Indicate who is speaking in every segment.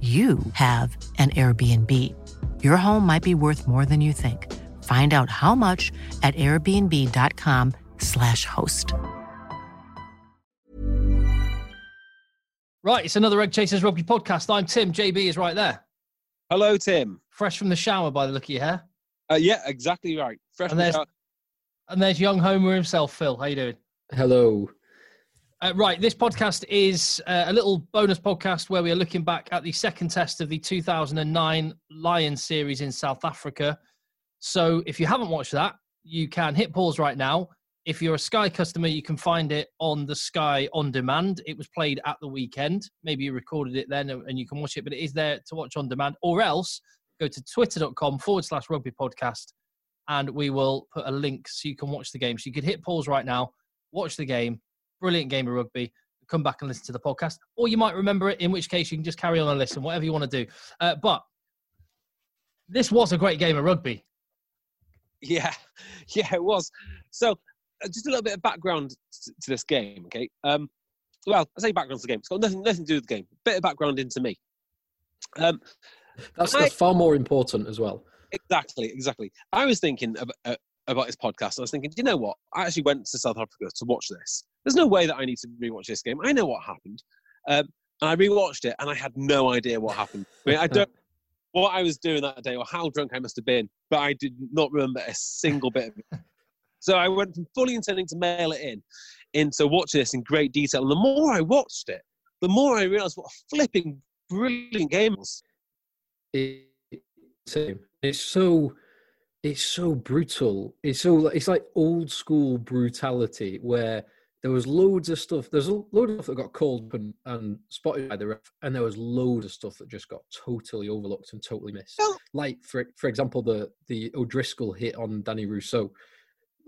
Speaker 1: you have an Airbnb. Your home might be worth more than you think. Find out how much at airbnb.com/slash host.
Speaker 2: Right, it's another Egg Chasers Rugby podcast. I'm Tim. JB is right there.
Speaker 3: Hello, Tim.
Speaker 2: Fresh from the shower by the look of your hair.
Speaker 3: Uh, yeah, exactly right. Fresh
Speaker 2: And there's, and there's young Homer himself, Phil. How you doing?
Speaker 4: Hello.
Speaker 2: Uh, right, this podcast is uh, a little bonus podcast where we are looking back at the second test of the 2009 Lions series in South Africa. So if you haven't watched that, you can hit pause right now. If you're a Sky customer, you can find it on the Sky on demand. It was played at the weekend. Maybe you recorded it then and you can watch it, but it is there to watch on demand. Or else go to twitter.com forward slash rugby podcast and we will put a link so you can watch the game. So you could hit pause right now, watch the game, brilliant game of rugby. Come back and listen to the podcast, or you might remember it. In which case, you can just carry on and listen, whatever you want to do. Uh, but this was a great game of rugby.
Speaker 3: Yeah, yeah, it was. So, uh, just a little bit of background to, to this game, okay? Um, well, I say background to the game. It's got nothing, nothing to do with the game. A bit of background into me. Um,
Speaker 4: That's,
Speaker 3: I-
Speaker 4: that's far more important as well.
Speaker 3: exactly, exactly. I was thinking ab- uh, about this podcast. I was thinking, do you know what? I actually went to South Africa to watch this. There's no way that I need to rewatch this game. I know what happened. Um, and I rewatched it, and I had no idea what happened. I mean, I don't what I was doing that day or how drunk I must have been, but I did not remember a single bit of it. So I went from fully intending to mail it in into watch this in great detail. And the more I watched it, the more I realized what a flipping brilliant game it was.
Speaker 4: It's so it's so brutal. It's so it's like old school brutality where there was loads of stuff. There's a load of stuff that got called and, and spotted by the ref, and there was loads of stuff that just got totally overlooked and totally missed.
Speaker 3: Oh.
Speaker 4: Like for for example, the the O'Driscoll hit on Danie Rossouw.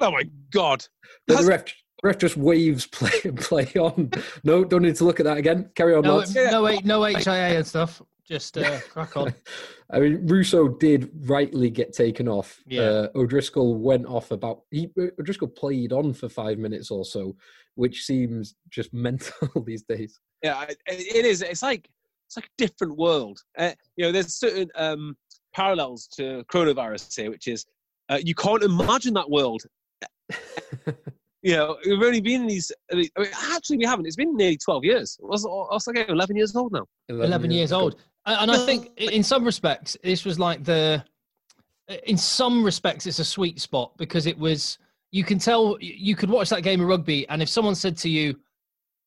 Speaker 3: Oh my God.
Speaker 4: The, the ref ref just waves play play on. No, don't need to look at that again. Carry on,
Speaker 2: No,
Speaker 4: lads.
Speaker 2: no, H- no HIA and stuff. Just uh, crack on.
Speaker 4: I mean, Rossouw did rightly get taken off.
Speaker 2: Yeah.
Speaker 4: Uh, O'Driscoll went off about. He, O'Driscoll played on for five minutes or so, which seems just mental these days.
Speaker 3: Yeah, it is. It's like it's like a different world. Uh, you know, there's certain um, parallels to coronavirus here, which is uh, you can't imagine that world. you know, we've only been in these. I mean, actually, we haven't. It's been nearly twelve years. What's what's like eleven years old now?
Speaker 2: 11 years
Speaker 4: ago.
Speaker 2: old. And and I think in some respects, this was like the, in some respects, it's a sweet spot because it was, you can tell, you could watch that game of rugby. And if someone said to you,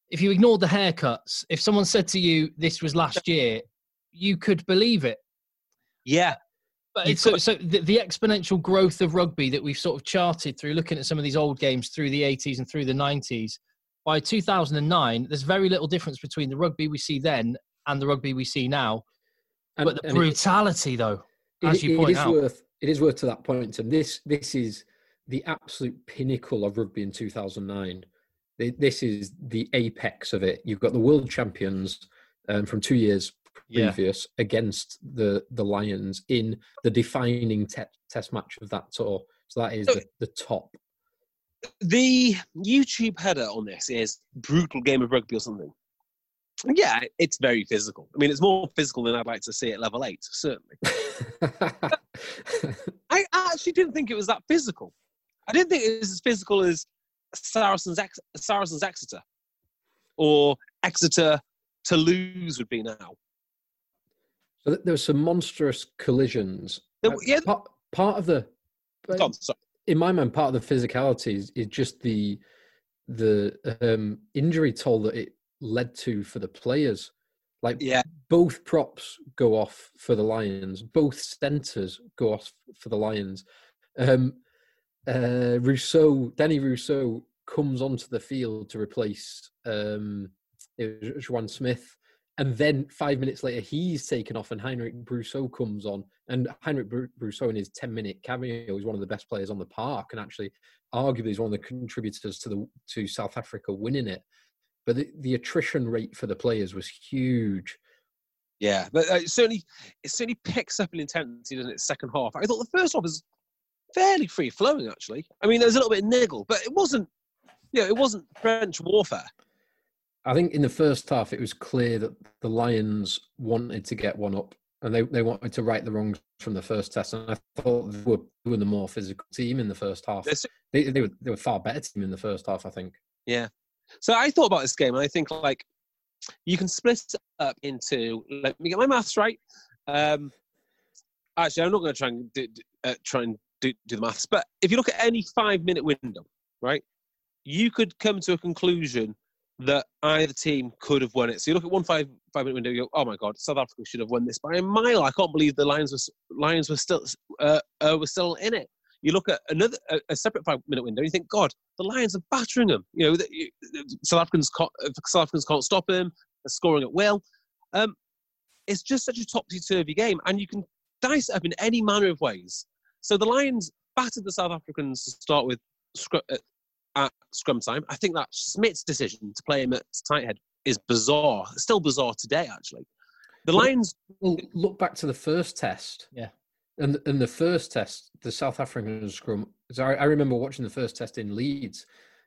Speaker 2: if you ignored the haircuts, if someone said to you, this was last year, you could believe it.
Speaker 3: Yeah,
Speaker 2: But so,
Speaker 3: could-
Speaker 2: so the, the exponential growth of rugby that we've sort of charted through looking at some of these old games through the 80s and through the 90s, by 2009, there's very little difference between the rugby we see then and the rugby we see now.
Speaker 4: And-
Speaker 2: but the
Speaker 4: and it-
Speaker 2: brutality, though,
Speaker 4: it-
Speaker 2: as you point
Speaker 4: is
Speaker 2: out,
Speaker 4: worth it is worth to that point. And this this is the absolute pinnacle of rugby in 2009. This is the apex of it. You've got the world champions um, from two years
Speaker 2: Yeah.
Speaker 4: previous against the the Lions in the defining te- test match of that tour. So that is
Speaker 3: So-
Speaker 4: the, the top.
Speaker 3: the YouTube header on this is brutal game of rugby or something. Yeah, it's very physical. I mean, it's more physical than I'd like to see at level eight, certainly. I actually didn't think it was that physical. I didn't think it was as physical as Saracens, Ex- Saracens Exeter or Exeter Toulouse would be now.
Speaker 4: So there were some monstrous collisions.
Speaker 3: There-
Speaker 4: Uh,
Speaker 3: yeah.
Speaker 4: part, part of the,
Speaker 3: on,
Speaker 4: in my mind, part of the physicality is, is just the the um, injury toll that it led to for the players. Like
Speaker 3: Yeah.
Speaker 4: both props go off for the Lions, both centres go off for the Lions. Um, uh, Rossouw, Danie Rossouw comes onto the field to replace um, Juan Smith. And then five minutes later, he's taken off, and Heinrich Brüssow comes on. And Heinrich Brüssow, in his 10 minute cameo, is one of the best players on the park, and actually, arguably, is one of the contributors to the to South Africa winning it. But the, the attrition rate for the players was huge.
Speaker 3: Yeah, but uh, it certainly it certainly picks up in intensity in its second half. I thought the first half was fairly free flowing. Actually, I mean, there was a little bit of niggle, but it wasn't. You know, it wasn't French warfare.
Speaker 4: I think in the first half, it was clear that the Lions wanted to get one up, and they, they wanted to right the wrongs from the first test. And I thought they were, they were the more physical team in the first half. They, they were they were far better team in the first half. I think.
Speaker 3: Yeah. So I thought about this game, and I think like you can split up into. Let me get my maths right. Um, actually, I'm not going to try and do, uh, try and do, do the maths, but if you look at any five minute window, right, you could come to a conclusion that either team could have won it. So you look at one five five minute window, you go, "Oh my God, South Africa should have won this by a mile." I can't believe the Lions was Lions were still uh, uh, were still in it. You look at another a, a separate five minute window, and you think, "God, the Lions are battering them." You know, the, you- South Africans can't, South Africans can't stop them. They're scoring at will. Um, it's just such a topsy turvy game, and you can dice it up in any manner of ways. So the Lions battered the South Africans to start with uh, scrum time. I think that Smit's decision to play him at tight head is bizarre. It's still bizarre today, actually. The
Speaker 4: Well-
Speaker 3: Lions,
Speaker 4: Well, look back to the first test.
Speaker 2: Yeah.
Speaker 4: And in the first test, the South African scrum. So I, I remember watching the first test in Leeds,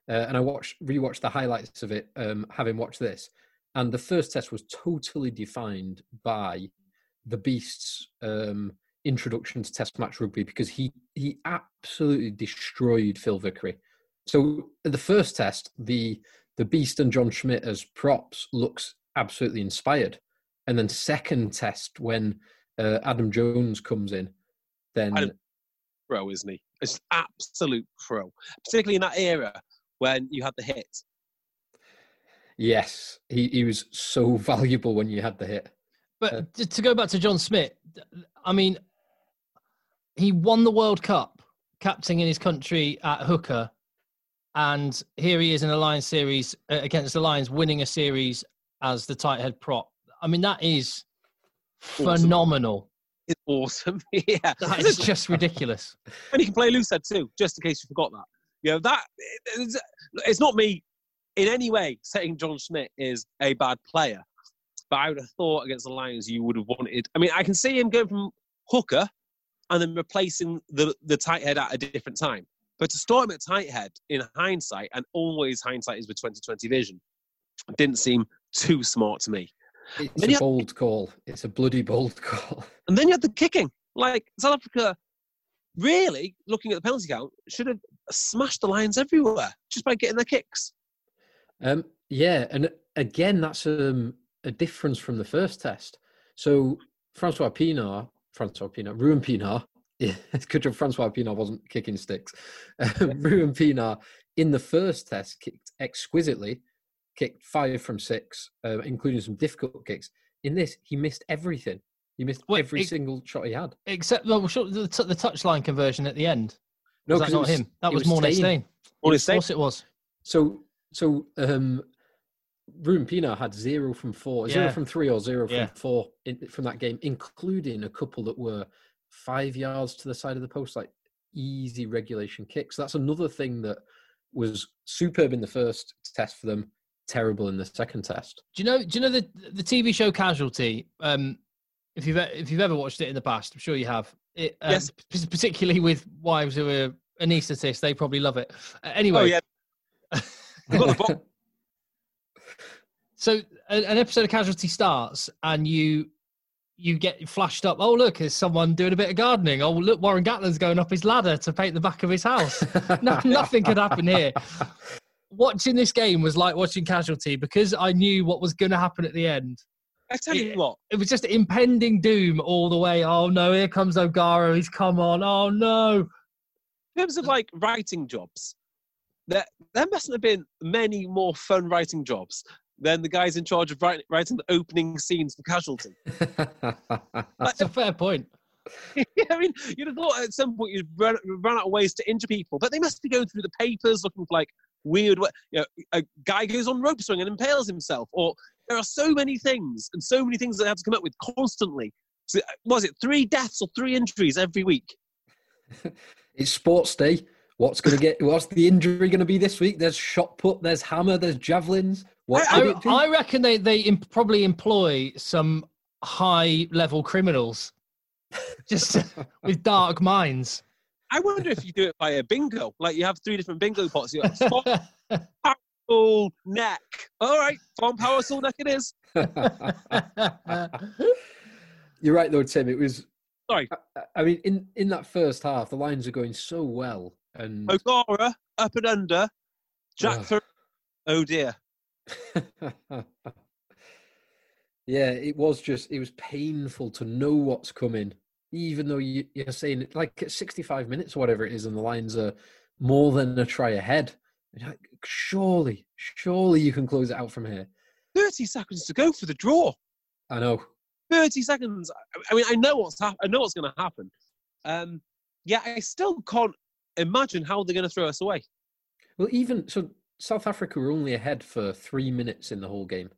Speaker 4: uh, and I watched rewatched the highlights of it, um, having watched this. And the first test was totally defined by the Beast's um, introduction to Test match rugby because he he absolutely destroyed Phil Vickery. So at the first test, the the Beast and John Smit as props looks absolutely inspired and then second test when uh, Adam Jones comes in, then
Speaker 3: Adam- pro, isn't he? It's absolute pro, particularly in that era when you had the hit.
Speaker 4: yes, he, he was so valuable when you had the hit.
Speaker 2: But
Speaker 4: Uh,
Speaker 2: to go back to John Smit, I mean, he won the World Cup, captaining his country at hooker, and here he is in a Lions series uh, against the Lions, winning a series as the tight head prop. I mean, that is
Speaker 3: Awesome.
Speaker 2: phenomenal.
Speaker 3: It's awesome. yeah.
Speaker 2: That is just ridiculous.
Speaker 3: and he can play loose head too, just in case you forgot that. You know that it's, it's not me in any way saying John Smit is a bad player, but I would have thought against the Lions you would have wanted. I mean, I can see him going from hooker and then replacing the the tight head at a different time. But to start him at tight head in hindsight, and always hindsight is with 2020 vision, didn't seem too smart to me.
Speaker 4: It's a
Speaker 3: you-
Speaker 4: bold call. It's a bloody bold call.
Speaker 3: And then you had the kicking. Like South Africa, really looking at the penalty count, should have smashed the Lions everywhere just by getting their kicks.
Speaker 4: Um, yeah, and again, that's um, a difference from the first test. So Francois Pienaar, Francois Pienaar, Ruan Pienaar, yeah, it's good job Francois Pienaar wasn't kicking sticks. Um, Ruan Pienaar in the first test kicked exquisitely, kicked five from six, uh, including some difficult kicks. In this, he missed everything. He missed
Speaker 2: Wait,
Speaker 4: every
Speaker 2: it-
Speaker 4: single shot he had.
Speaker 2: Except well, sure, the, t- the touchline conversion at the end.
Speaker 4: No,
Speaker 2: was that
Speaker 4: 'cause it
Speaker 2: not him? That
Speaker 4: it
Speaker 2: was, Morné
Speaker 4: Steyn.
Speaker 2: Stain.
Speaker 3: Morné
Speaker 2: Of
Speaker 3: Steyn.
Speaker 2: course it was.
Speaker 4: So, so um, Ruan Pienaar had zero from four, zero
Speaker 2: Yeah.
Speaker 4: from three, or zero from
Speaker 2: Yeah.
Speaker 4: four in, from that game, including a couple that were five yards to the side of the post, like easy regulation kicks. That's another thing that was superb in the first test for them, terrible in the second test.
Speaker 2: Do you know? Do you know the the TV show Casualty? Um, if you've if you've ever watched it in the past, I'm sure you have. It, um,
Speaker 3: Yes.
Speaker 2: p- particularly with wives who are anaesthetists, they probably love it. Uh, anyway,
Speaker 3: Oh yeah, I've got the box.
Speaker 2: so an, an episode of Casualty starts, and you you get flashed up. Oh look, there's someone doing a bit of gardening. Oh look, Warren Gatland's going up his ladder to paint the back of his house. no, nothing could happen here. Watching this game was like watching Casualty because I knew what was going to happen at the end.
Speaker 3: I tell you
Speaker 2: Yeah.
Speaker 3: what,
Speaker 2: It was just impending doom all the way. Oh no, here comes O'Gara. He's come on. Oh no.
Speaker 3: in terms of like writing jobs, there there mustn't have been many more fun writing jobs than the guys in charge of writing, writing the opening scenes for Casualty.
Speaker 2: That's a fair point.
Speaker 3: yeah, I mean, you'd have thought at some point you'd run, run out of ways to injure people, but they must be going through the papers looking for like weird. You know, a guy goes on rope swing and impales himself, or there are so many things and so many things that they have to come up with constantly. So, uh, was it three deaths or three injuries every week?
Speaker 4: it's sports day. What's gonna get? What's the injury gonna be this week? There's shot put. There's hammer. There's javelins. What
Speaker 2: I,
Speaker 4: could it be?
Speaker 2: I reckon they they em- probably employ some high level criminals, just with dark minds.
Speaker 3: I wonder if you do it by a bingo, like you have three different bingo pots. You got spot, soul, neck. All right, Tom Power Soul neck it is.
Speaker 4: You're right though, Tim. It was.
Speaker 3: Sorry.
Speaker 4: I, I mean, in in that first half, the lines are going so well, and
Speaker 3: O'Gara, up and under. Jack
Speaker 4: Ugh.
Speaker 3: Fer- Oh dear.
Speaker 4: yeah, it was just it was painful to know what's coming, even though you, you're saying it like at 65 minutes or whatever it is, and the lines are more than a try ahead. Like, surely, surely you can close it out from here.
Speaker 3: 30 seconds to go for the draw.
Speaker 4: I know.
Speaker 3: 30 seconds. I- I mean, I know what's hap- I know what's going to happen. Um, yeah, I still can't imagine how they're going to throw us away.
Speaker 4: Well, even so, South Africa were only ahead for three minutes in the whole game.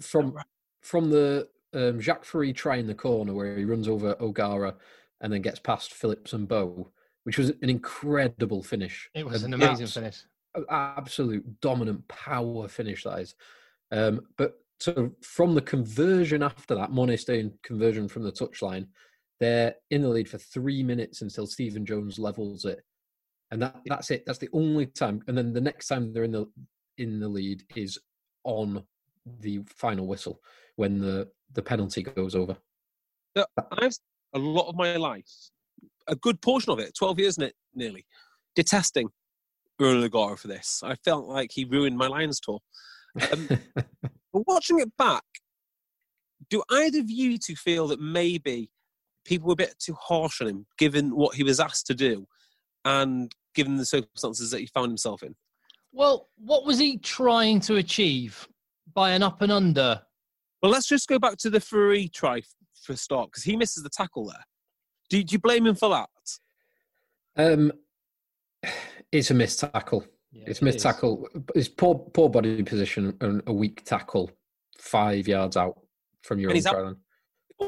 Speaker 4: From
Speaker 3: right.
Speaker 4: from the um, Jaque Fourie try in the corner where he runs over O'Gara and then gets past Phillips and Bowe, which was an incredible finish.
Speaker 2: It was
Speaker 4: An
Speaker 2: an amazing
Speaker 4: abs-
Speaker 2: finish.
Speaker 4: absolute dominant power finish that is. Um, but so from the conversion after that, Morné Steyn conversion from the touchline, they're in the lead for three minutes until Stephen Jones levels it, and that that's it. That's the only time. And then the next time they're in the in the lead is on the final whistle when the the penalty goes over.
Speaker 3: I've a lot of my life, a good portion of it, 12 years ne- nearly, detesting Ronan O'Gara for this. I felt like he ruined my Lions tour. Um, but watching it back, do either of you two feel that maybe people were a bit too harsh on him, given what he was asked to do and given the circumstances that he found himself in?
Speaker 2: Well, what was he trying to achieve by an up and under?
Speaker 3: Well, let's just go back to the Fourie try for a start, because he misses the tackle there. Do, do you blame him for that?
Speaker 4: um, it's a missed tackle.
Speaker 2: Yeah,
Speaker 4: it's
Speaker 2: it
Speaker 4: missed
Speaker 2: is.
Speaker 4: tackle. It's poor poor body position and a weak tackle, five yards out from your
Speaker 3: And
Speaker 4: own
Speaker 3: he's out-
Speaker 4: try line.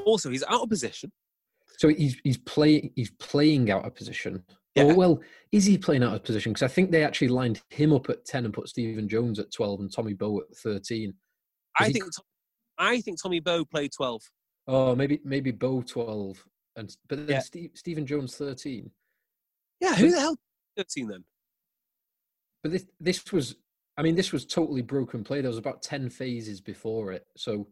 Speaker 3: Also, he's out of position.
Speaker 4: So he's he's playing he's playing out of position.
Speaker 3: Yeah.
Speaker 4: Oh well, is he playing out of position? Because I think they actually lined him up at ten and put Stephen Jones at twelve and Tommy Bowe at thirteen.
Speaker 3: I
Speaker 4: he
Speaker 3: think I think Tommy Bowe played 12.
Speaker 4: Oh, maybe maybe Bowe twelve and but then
Speaker 3: Yeah.
Speaker 4: Steve, Stephen Jones thirteen.
Speaker 3: Yeah, who the hell 13 then?
Speaker 4: But this this was I mean this was totally broken play. There was about ten phases before it, so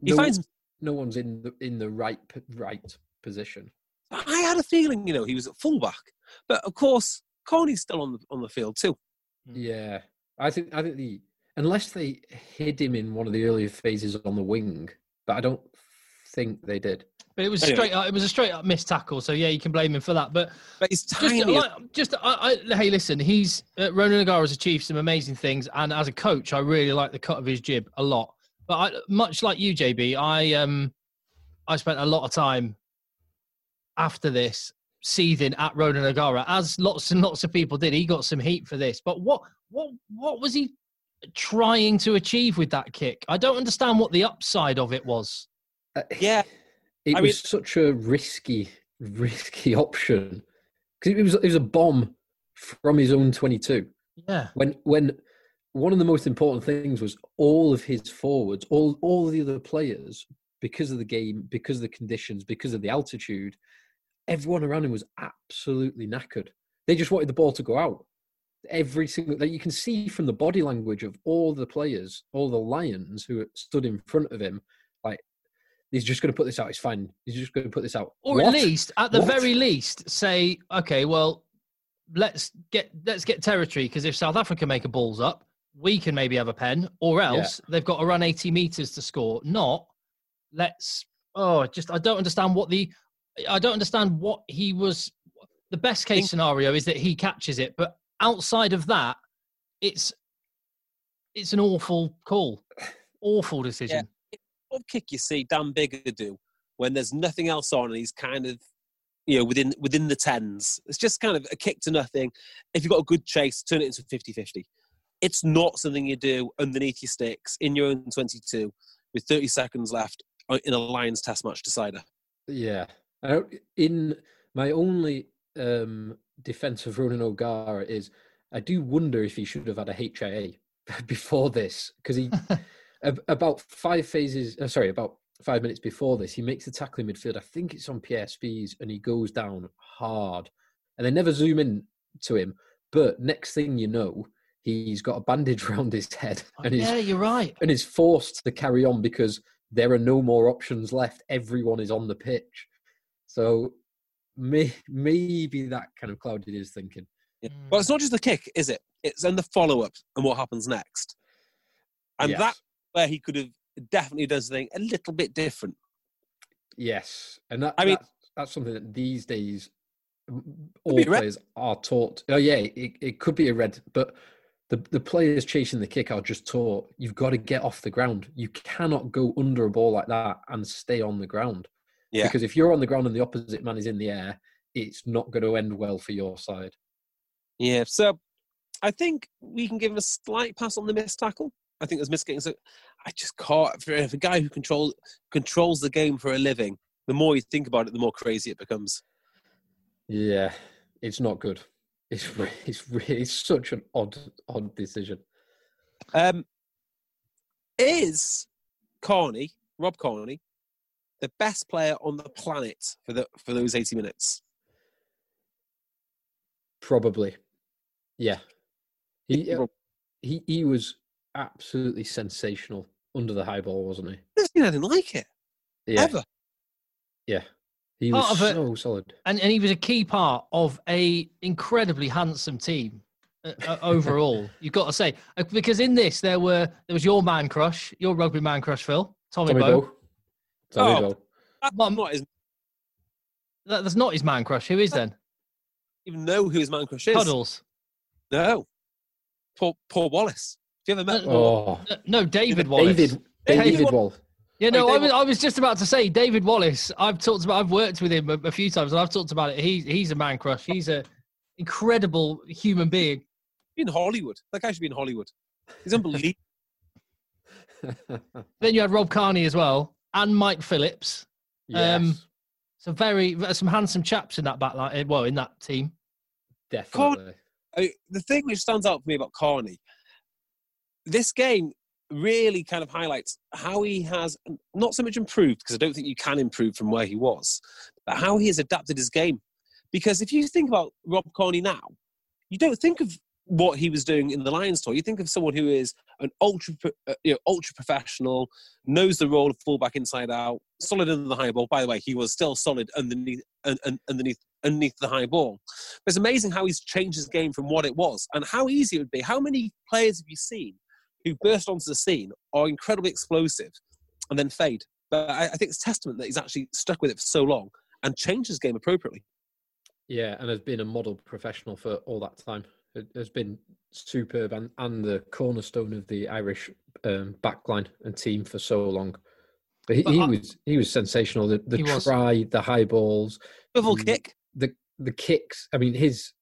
Speaker 3: He
Speaker 4: no,
Speaker 3: finds
Speaker 4: no one's in the in the right right position.
Speaker 3: I had a feeling, you know, he was at fullback. But of course, Kearney's still on the on the field too.
Speaker 2: Mm.
Speaker 4: Yeah, I think I think the unless they hid him in one of the earlier phases on the wing, but I don't think they did.
Speaker 2: But it was
Speaker 3: Anyway.
Speaker 2: straight up, it was a straight up missed tackle. So yeah, you can blame him for that. But
Speaker 3: But he's
Speaker 2: just
Speaker 3: tiny.
Speaker 2: like, just I, I, hey, listen, he's uh, Ronan O'Gara's achieved some amazing things, and as a coach, I really like the cut of his jib a lot. But I, much like you, JB, I um, I spent a lot of time after this seething at Ronan O'Gara, as lots and lots of people did. He got some heat for this, but what what what was he trying to achieve with that kick? I don't understand what the upside of it was.
Speaker 4: Uh,
Speaker 3: Yeah,
Speaker 4: it
Speaker 3: I
Speaker 4: was such a risky, risky option because it was it was a bomb from his own twenty-two.
Speaker 2: Yeah.
Speaker 4: When when one of the most important things was all of his forwards, all all the other players, because of the game, because of the conditions, because of the altitude, everyone around him was absolutely knackered. They just wanted the ball to go out. Every single that you can see from the body language of all the players, all the lions who stood in front of him, like he's just going to put this out. It's fine. He's just going to put this out.
Speaker 2: or
Speaker 4: What?
Speaker 2: at least at the
Speaker 4: What?
Speaker 2: very least say okay well let's get let's get territory because if south africa make a balls up we can maybe have a pen or else they've got to run 80 meters to score not let's oh just I don't understand what the I don't understand what he was the best case scenario is that he catches it, but outside of that, it's it's an awful call. Awful decision.
Speaker 3: What kick you see Dan Biggar do when there's nothing else on and he's kind of you know within within the tens. It's just kind of a kick to nothing. If you've got a good chase, turn it into 50-50. It's not something you do underneath your sticks in your own 22 with 30 seconds left uh, in a Lions test match decider.
Speaker 4: Yeah. I in my only um, defense of Ronan O'Gara is I do wonder if he should have had a HIA before this because he about five phases. Uh, sorry, about five minutes before this, he makes the tackle in midfield. I think it's on PSVs, and he goes down hard, and they never zoom in to him. But next thing you know, he's got a bandage around his head,
Speaker 2: Oh,
Speaker 4: and he's
Speaker 2: yeah, you're right.
Speaker 4: and is forced to carry on because there are no more options left. Everyone is on the pitch. So may, maybe that kind of clouded his thinking.
Speaker 3: Yeah.
Speaker 2: Mm.
Speaker 3: Well, it's not just the kick, is it? It's then the follow up and what happens next. And
Speaker 4: Yes.
Speaker 3: that's where he could have definitely done something a little bit different.
Speaker 4: Yes, and that,
Speaker 3: I mean-
Speaker 4: that's, that's something that these days all
Speaker 3: be a red.
Speaker 4: players are taught. Oh yeah, it, it could be a red, but the the players chasing the kick are just taught you've got to get off the ground. You cannot go under a ball like that and stay on the ground.
Speaker 3: Yeah.
Speaker 4: Because if you're on the ground and the opposite man is in the air, it's not going to end well for your side.
Speaker 3: Yeah. So I think we can give him a slight pass on the missed tackle. I think there's missed getting. So I just can't. For, a guy who control, controls the game for a living, the more you think about it, the more crazy it becomes.
Speaker 4: Yeah, it's not good. It's it's it's such an odd odd decision.
Speaker 3: Um, is Kearney, Rob Kearney, the best player on the planet for the for those 80 minutes?
Speaker 4: Probably, yeah. He he he was absolutely sensational under the high ball, wasn't he?
Speaker 3: I've seen anything like it
Speaker 4: Yeah,
Speaker 3: ever.
Speaker 4: yeah. He
Speaker 2: Part
Speaker 4: was
Speaker 2: of it-
Speaker 4: so solid.
Speaker 2: and and he was a key part of a incredibly handsome team uh, uh, overall. You've got to say Uh, because in this there were there was your man crush, your rugby man crush, Phil Tommy,
Speaker 4: Tommy
Speaker 2: Bowe.
Speaker 4: Bowe. Tommy
Speaker 3: Oh.
Speaker 4: Bowe.
Speaker 3: That's
Speaker 2: Mum-
Speaker 3: not his,
Speaker 2: That, that's not his man crush. Who is then?
Speaker 3: even know who his man crush is.
Speaker 2: Puddles.
Speaker 3: No. Paul, Paul Wallace. Have you ever met
Speaker 2: Uh,
Speaker 4: Oh,
Speaker 2: No, no, David Wallace.
Speaker 4: David
Speaker 3: David
Speaker 4: David
Speaker 3: Wa-
Speaker 4: Wall.
Speaker 2: Yeah, no, I was, I was just about to say David Wallace. I've talked about, I've worked with him a, a few times, and I've talked about it. He's he's a man crush. He's a incredible human being.
Speaker 3: In Hollywood. That guy should be in Hollywood. He's unbelievable.
Speaker 2: Then you had Rob Kearney as well, and Mike Phillips.
Speaker 4: yes,
Speaker 2: Um, So very some handsome chaps in that back line. eh, Well, in that team.
Speaker 4: definitely.
Speaker 3: I, the thing which stands out for me about Kearney, this game really kind of highlights how he has not so much improved because I don't think you can improve from where he was, but how he has adapted his game. Because if you think about Rob Kearney now, you don't think of what he was doing in the Lions tour. You think of someone who is an ultra, uh, you know, ultra professional, knows the role of fullback inside out, solid under the high ball. By the way, he was still solid underneath, un, un, underneath, underneath the high ball. But it's amazing how he's changed his game from what it was and how easy it would be. How many players have you seen who burst onto the scene are incredibly explosive and then fade? But I, I think it's testament that he's actually stuck with it for so long and changed his game appropriately.
Speaker 4: Yeah, and has been a model professional for all that time. Has been superb and, and the cornerstone of the Irish um, backline and team for so long. But he,
Speaker 2: But
Speaker 4: he
Speaker 2: I-
Speaker 4: was he was sensational. The, the
Speaker 2: He was.
Speaker 4: try, the high balls,
Speaker 3: Swivel kick.
Speaker 4: the the kicks. I mean, his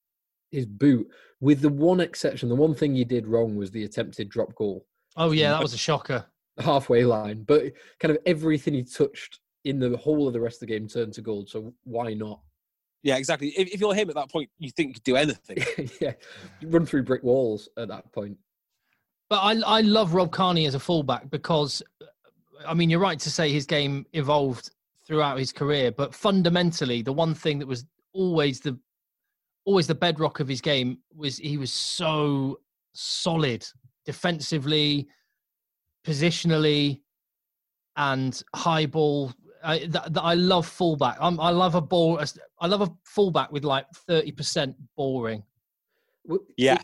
Speaker 4: his boot. With the one exception, the one thing he did wrong was the attempted drop goal
Speaker 2: Oh yeah, that was a shocker.
Speaker 4: halfway line. But kind of everything he touched in the whole of the rest of the game turned to gold. So why not?
Speaker 3: Yeah, exactly. If, if you're him at that point, you think you could do anything.
Speaker 4: yeah, you run through brick walls at that point.
Speaker 2: But I I love Rob Kearney as a fullback because, uh, I mean, you're right to say his game evolved throughout his career, but fundamentally, the one thing that was always the always the bedrock of his game was he was so solid defensively, positionally, and high ball. I, th- th- I love fullback. I'm, I love a ball. I love a fullback with like thirty percent boring.
Speaker 4: Well,
Speaker 3: Yeah.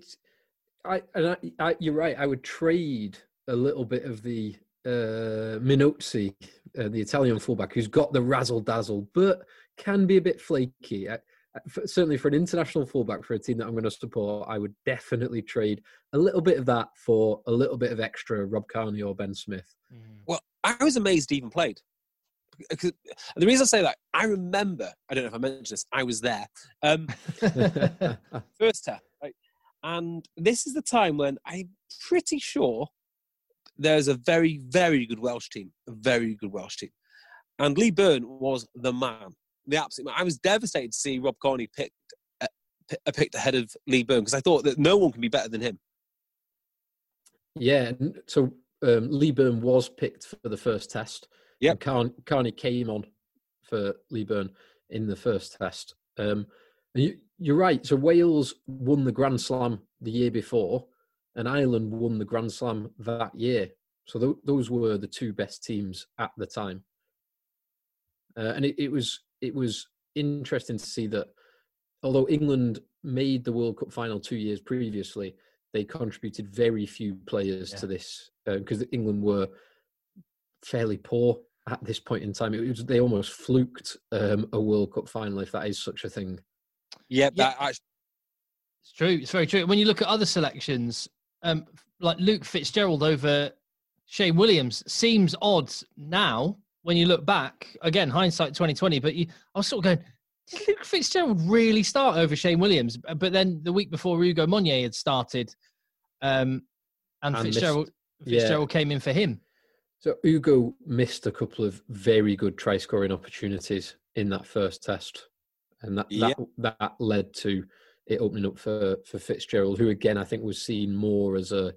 Speaker 4: I, and I, I, you're right. I would trade a little bit of the uh, Minozzi, uh, the Italian fullback, who's got the razzle dazzle, but can be a bit flaky. I, certainly for an international fullback for a team that I'm going to support, I would definitely trade a little bit of that for a little bit of extra Rob Kearney or Ben Smith.
Speaker 3: Mm. Well, I was amazed he even played. The reason I say that, I remember, I don't know if I mentioned this, I was there. Um, first test, right? And this is the time when I'm pretty sure there's a very, very good Welsh team, a very good Welsh team. And Lee Byrne was the man the absolute. man. I was devastated to see Rob Kearney picked uh, uh, picked ahead of Lee Byrne because I thought that no one can be better than him.
Speaker 4: Yeah, so um, Lee Byrne was picked for the first test.
Speaker 3: Yeah,
Speaker 4: Car- Kearney came on for Lee Byrne in the first test. Um, you, you're right. So Wales won the Grand Slam the year before, and Ireland won the Grand Slam that year. So th- those were the two best teams at the time. Uh, and it, it, was it was interesting to see that although England made the World Cup final two years previously, they contributed very few players yeah. to this because uh, England were fairly poor at this point in time. It was they almost fluked um, a World Cup final, if that is such a thing.
Speaker 3: Yeah, yeah. Actually...
Speaker 2: it's true. It's very true. When you look at other selections, um, like Luke Fitzgerald over Shane Williams, seems odd now when you look back again, hindsight twenty twenty. But you, I was sort of going, did Luke Fitzgerald really start over Shane Williams? But then the week before Ugo Monye had started, um, and, and Fitzgerald missed, Fitzgerald yeah. came in for him.
Speaker 4: So Ugo missed a couple of very good try scoring opportunities in that first test, and that yeah. that, that led to it opening up for for Fitzgerald, who again I think was seen more as a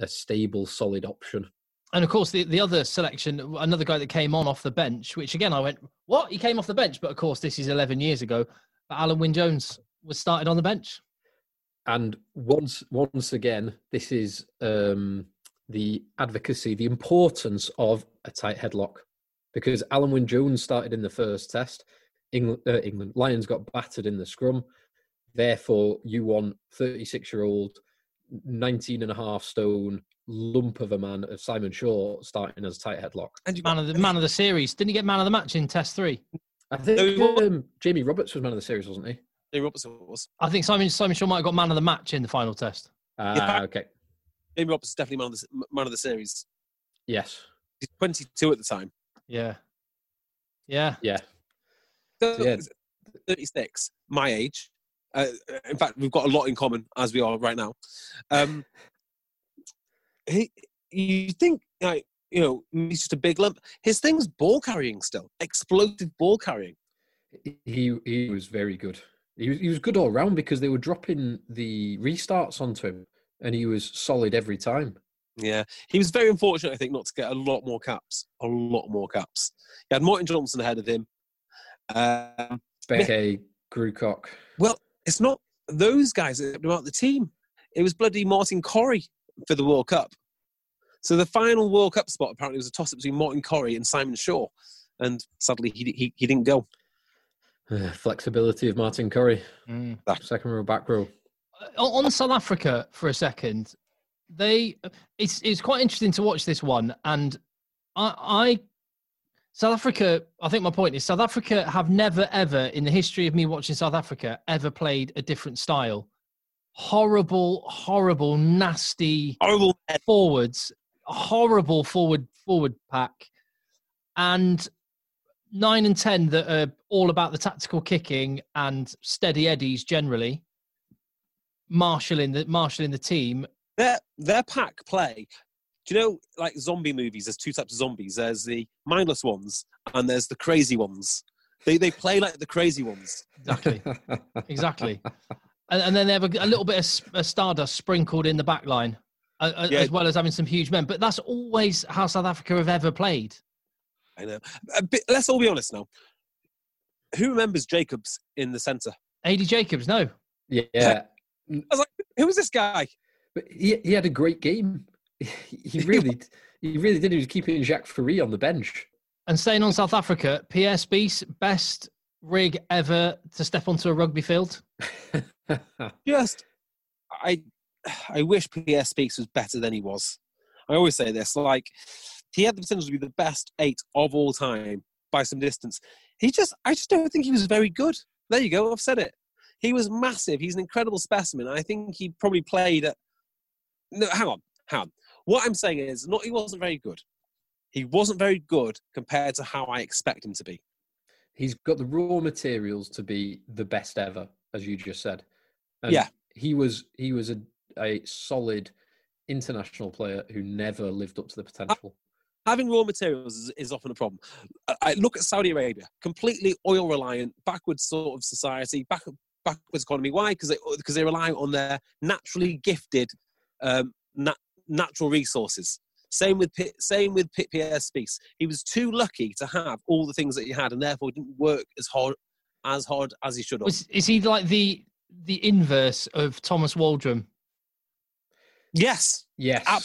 Speaker 4: a stable, solid option
Speaker 2: and of course, the, the other selection, another guy that came on off the bench, which again I went, what? He came off the bench, but of course this is 11 years ago. But Alun Wyn Jones was started on the bench.
Speaker 4: And once once again, this is um, the advocacy, the importance of a tight headlock, because Alun Wyn Jones started in the first test. England, uh, England Lions got battered in the scrum. Therefore, you want 36 year old, 19 and a half stone lump of a man of Simon Shaw starting as tight headlock.
Speaker 2: And man of the man of the series. Didn't he get man of the match in Test three?
Speaker 4: I think um, Jamie Roberts was man of the series, wasn't he?
Speaker 3: Jamie Roberts was.
Speaker 2: I think Simon Simon Shaw might have got man of the match in the final test.
Speaker 4: Ah, uh, okay.
Speaker 3: Jamie Roberts is definitely man of the man of the series.
Speaker 4: Yes.
Speaker 3: He's 22 at the time.
Speaker 2: Yeah. Yeah.
Speaker 4: Yeah.
Speaker 3: So, yeah. 36, my age. Uh, in fact, we've got a lot in common as we are right now. Um, he, you think like you know he's just a big lump. His thing's ball carrying still, explosive ball carrying.
Speaker 4: He he was very good. He was he was good all round because they were dropping the restarts onto him, and he was solid every time.
Speaker 3: Yeah, he was very unfortunate, I think, not to get a lot more caps. A lot more caps. He had Martin Johnson ahead of him. Um,
Speaker 4: Beckay, Grewcock.
Speaker 3: Well, it's not those guys that were out the team. It was bloody Martin Corry for the World Cup. So the final World Cup spot apparently was a toss up between Martin Corry and Simon Shaw, and sadly he he, he didn't go.
Speaker 4: Uh, flexibility of Martin Corry, mm. second row, back row.
Speaker 2: Uh, on South Africa for a second, they it's it's quite interesting to watch this one, and I, I South Africa. I think my point is South Africa have never ever in the history of me watching South Africa ever played a different style horrible, horrible, nasty
Speaker 3: horrible
Speaker 2: forwards, horrible forward forward pack, and nine and ten that are all about the tactical kicking and steady eddies generally. Marshalling the marshalling the team.
Speaker 3: Their their pack play. Do you know, like zombie movies? There's two types of zombies. There's the mindless ones, and there's the crazy ones. They they play like the crazy ones.
Speaker 2: Exactly. exactly and, and then they have a, a little bit of, of stardust sprinkled in the back line, uh, yeah. as well as having some huge men. But that's always how South Africa have ever played.
Speaker 3: I know. Bit, let's all be honest now. Who remembers Jacobs in the centre?
Speaker 2: AD Jacobs, no.
Speaker 4: Yeah. Mm.
Speaker 3: I was like, who was this guy?
Speaker 4: But he, he had a great game. He really, he really did. He was keeping Jacques Fourie on the bench.
Speaker 2: And staying on South Africa, Pierre Spies, best rig ever to step onto a rugby field?
Speaker 3: Just, I, I wish Pierre Spies was better than he was. I always say this, like, He had the potential to be the best eight of all time by some distance. He just, I just don't think he was very good. There you go. I've said it. He was massive. He's an incredible specimen. I think he probably played at. No, hang on, hang on. What I'm saying is, not he wasn't very good. He wasn't very good compared to how I expect him to be.
Speaker 4: He's got the raw materials to be the best ever, as you just said. And
Speaker 3: Yeah.
Speaker 4: he was he was a, a solid international player who never lived up to the potential.
Speaker 3: having raw materials is, is often a problem. I, I look at Saudi Arabia, completely oil reliant, backwards sort of society, back, backwards economy. Why? Because they because they rely on their naturally gifted um, nat, natural resources. Same with P- same with P- Pierre Spies. He was too lucky to have all the things that he had, and therefore didn't work as hard as hard as he should have.
Speaker 2: Was, is he like the the inverse of Thomas Waldrom?
Speaker 3: yes,
Speaker 4: Yes.
Speaker 3: Ab-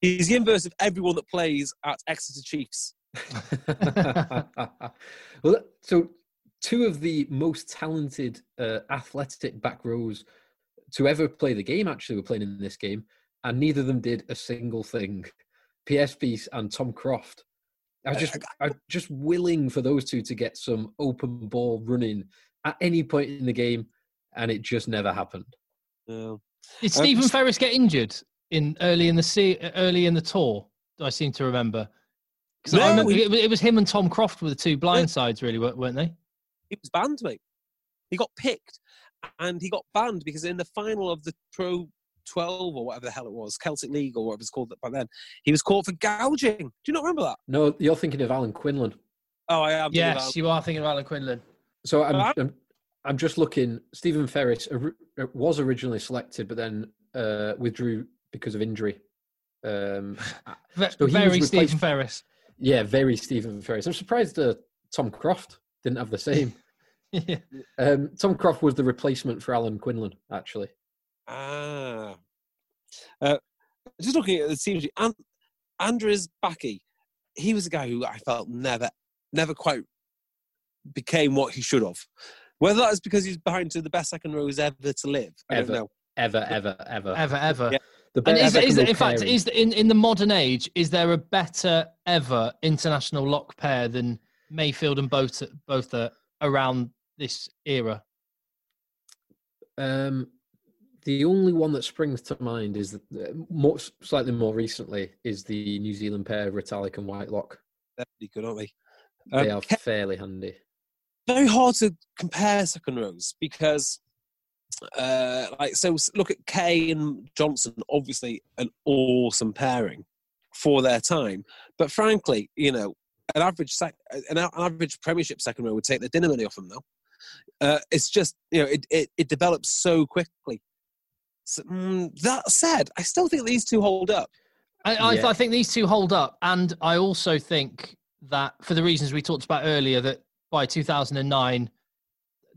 Speaker 3: he's the inverse of everyone that plays at Exeter Chiefs.
Speaker 4: well, so two of the most talented uh, athletic back rows to ever play the game actually were playing in this game, and neither of them did a single thing. Pierre Spies and Tom Croft. I was just, I'm just willing for those two to get some open ball running at any point in the game, and it just never happened.
Speaker 3: Yeah.
Speaker 2: Did
Speaker 3: Um,
Speaker 2: Stephen Ferris get injured in early in the se- early in the tour? I seem to remember. Because I
Speaker 3: No,
Speaker 2: remember
Speaker 3: he-
Speaker 2: it, was- it was him and Tom Croft were the two blind sides, really, weren't weren't they?
Speaker 3: He was banned, mate. He got picked and he got banned because in the final of the Pro 12 or whatever the hell it was, Celtic League or whatever it's called by then, he was caught for gouging. Do you not remember that?
Speaker 4: No, you're thinking of Alan Quinlan.
Speaker 3: Oh, I am.
Speaker 2: Yes, you are thinking of Alan Quinlan.
Speaker 4: So I'm,
Speaker 3: Well,
Speaker 4: I'm, I'm just looking. Stephen Ferris was originally selected, but then uh, withdrew because of injury. Um, So he
Speaker 2: very Stephen Ferris.
Speaker 4: yeah, very Stephen Ferris. I'm surprised uh, Tom Croft didn't have the same.
Speaker 2: Yeah.
Speaker 4: um, Tom Croft was the replacement for Alan Quinlan, actually.
Speaker 3: Ah. Uh, just looking at the team sheet, and Andries Bekker, he was a guy who I felt never, never quite became what he should have. Whether that is because he's behind to the best second rows ever to live, I
Speaker 4: Ever.
Speaker 3: don't know.
Speaker 4: Ever, ever, ever.
Speaker 2: Ever, ever.
Speaker 3: Yeah.
Speaker 4: The
Speaker 2: And is,
Speaker 4: ever
Speaker 2: is,
Speaker 4: can
Speaker 2: in
Speaker 4: go
Speaker 2: fact,
Speaker 4: pairing.
Speaker 2: is in, in the modern age, is there a better ever international lock pair than Matfield and both both are around this era?
Speaker 4: Um, the only one that springs to mind is that, uh, more, slightly more recently is the New Zealand pair of Retallick and Whitelock.
Speaker 3: They're pretty good, aren't they?
Speaker 4: They
Speaker 3: Um,
Speaker 4: are fairly handy.
Speaker 3: very hard to compare second rows because uh like so look at Kay and Johnson obviously an awesome pairing for their time but frankly you know an average sec- an average premiership second row would take the dinner money off them though. Uh it's just you know it it, it develops so quickly. So, mm, that said I still think these two hold up.
Speaker 2: I, I,
Speaker 4: Yeah.
Speaker 2: I think these two hold up, and I also think that for the reasons we talked about earlier, that by 2009,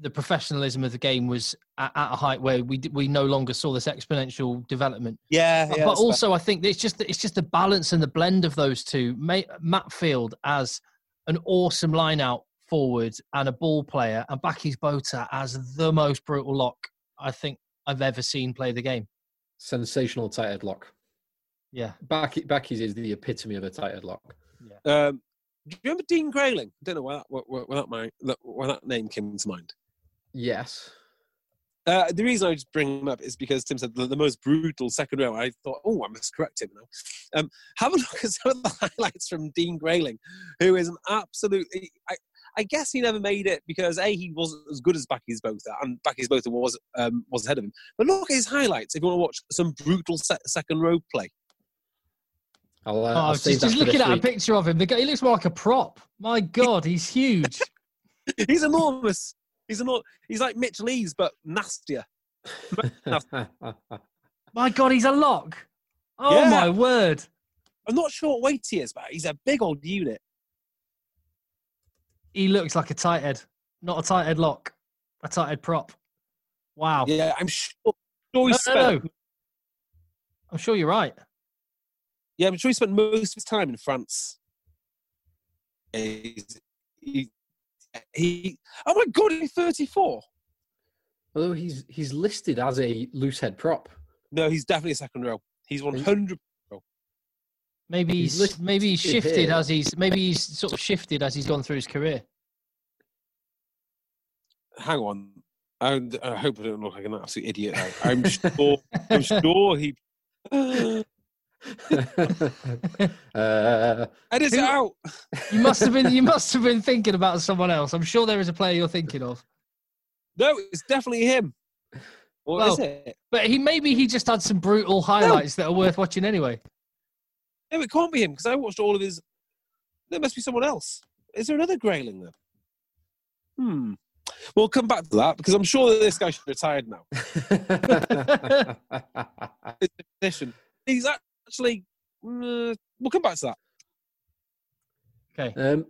Speaker 2: the professionalism of the game was at, at a height where we we no longer saw this exponential development.
Speaker 3: yeah,
Speaker 2: But,
Speaker 3: yeah
Speaker 2: but
Speaker 3: that's fair.
Speaker 2: also, I think it's just it's just the balance and the blend of those two. Ma- Matfield as an awesome line out forward and a ball player, and Bakkies Botha as the most brutal lock I think I've ever seen play the game.
Speaker 4: Sensational tight head lock.
Speaker 2: Yeah.
Speaker 4: Back, Bakkies is the epitome of a tight head lock.
Speaker 3: Um, do you remember Dean Greyling? I don't know why that, why, why that, mind, why that name came to mind.
Speaker 4: Yes.
Speaker 3: Uh, the reason I just bring him up is because Tim said the, the most brutal second row. I thought, oh, I must correct him now. Um, have a look at some of the highlights from Dean Greyling, who is an absolutely. I, I guess he never made it because a he wasn't as good as Bakkies Botha, and Bakkies Botha was um, was ahead of him. But look at his highlights if you want to watch some brutal se- second row play.
Speaker 4: I'll, uh,
Speaker 2: Oh,
Speaker 4: I'll
Speaker 2: just, just looking
Speaker 4: this
Speaker 2: at a picture of him, the guy, he looks more like a prop. My God, he's huge.
Speaker 3: He's enormous. He's enormous. He's like Mitch Lees, but nastier.
Speaker 2: My God, he's a lock. Oh
Speaker 3: Yeah.
Speaker 2: my word.
Speaker 3: I'm not sure what weight he is, but he's a big old unit.
Speaker 2: He looks like a tight head, not a tight head lock, a tight head prop. Wow.
Speaker 3: Yeah, I'm sure. sure he
Speaker 2: No,
Speaker 3: spent,
Speaker 2: no, no. I'm sure you're right.
Speaker 3: Yeah, I'm sure he spent most of his time in France. He's, he, he, oh my god, he's 34.
Speaker 4: Although he's he's listed as a loose head prop.
Speaker 3: No, he's definitely a second row. He's 100.
Speaker 2: Maybe
Speaker 4: He's
Speaker 2: he's, maybe he's shifted
Speaker 4: here.
Speaker 2: as he's maybe he's sort of shifted as he's gone through his career.
Speaker 3: Hang on. I, I hope I don't look like an absolute idiot. I'm sure. I'm sure he.
Speaker 4: Uh,
Speaker 3: it
Speaker 2: Who-
Speaker 3: out.
Speaker 2: You must have been you must have been thinking about someone else. I'm sure there is a player you're thinking of.
Speaker 3: No, it's definitely him. What is
Speaker 2: Well-
Speaker 3: it?
Speaker 2: But he maybe he just had some brutal highlights that are worth watching anyway.
Speaker 3: No, it can't be him because I watched all of his. There must be someone else. Is there another Greyling then? Hmm. We'll come back to that because I'm sure that this guy should be retired now. His position. He's actually. Uh, we'll come back to that.
Speaker 2: Okay.
Speaker 4: um,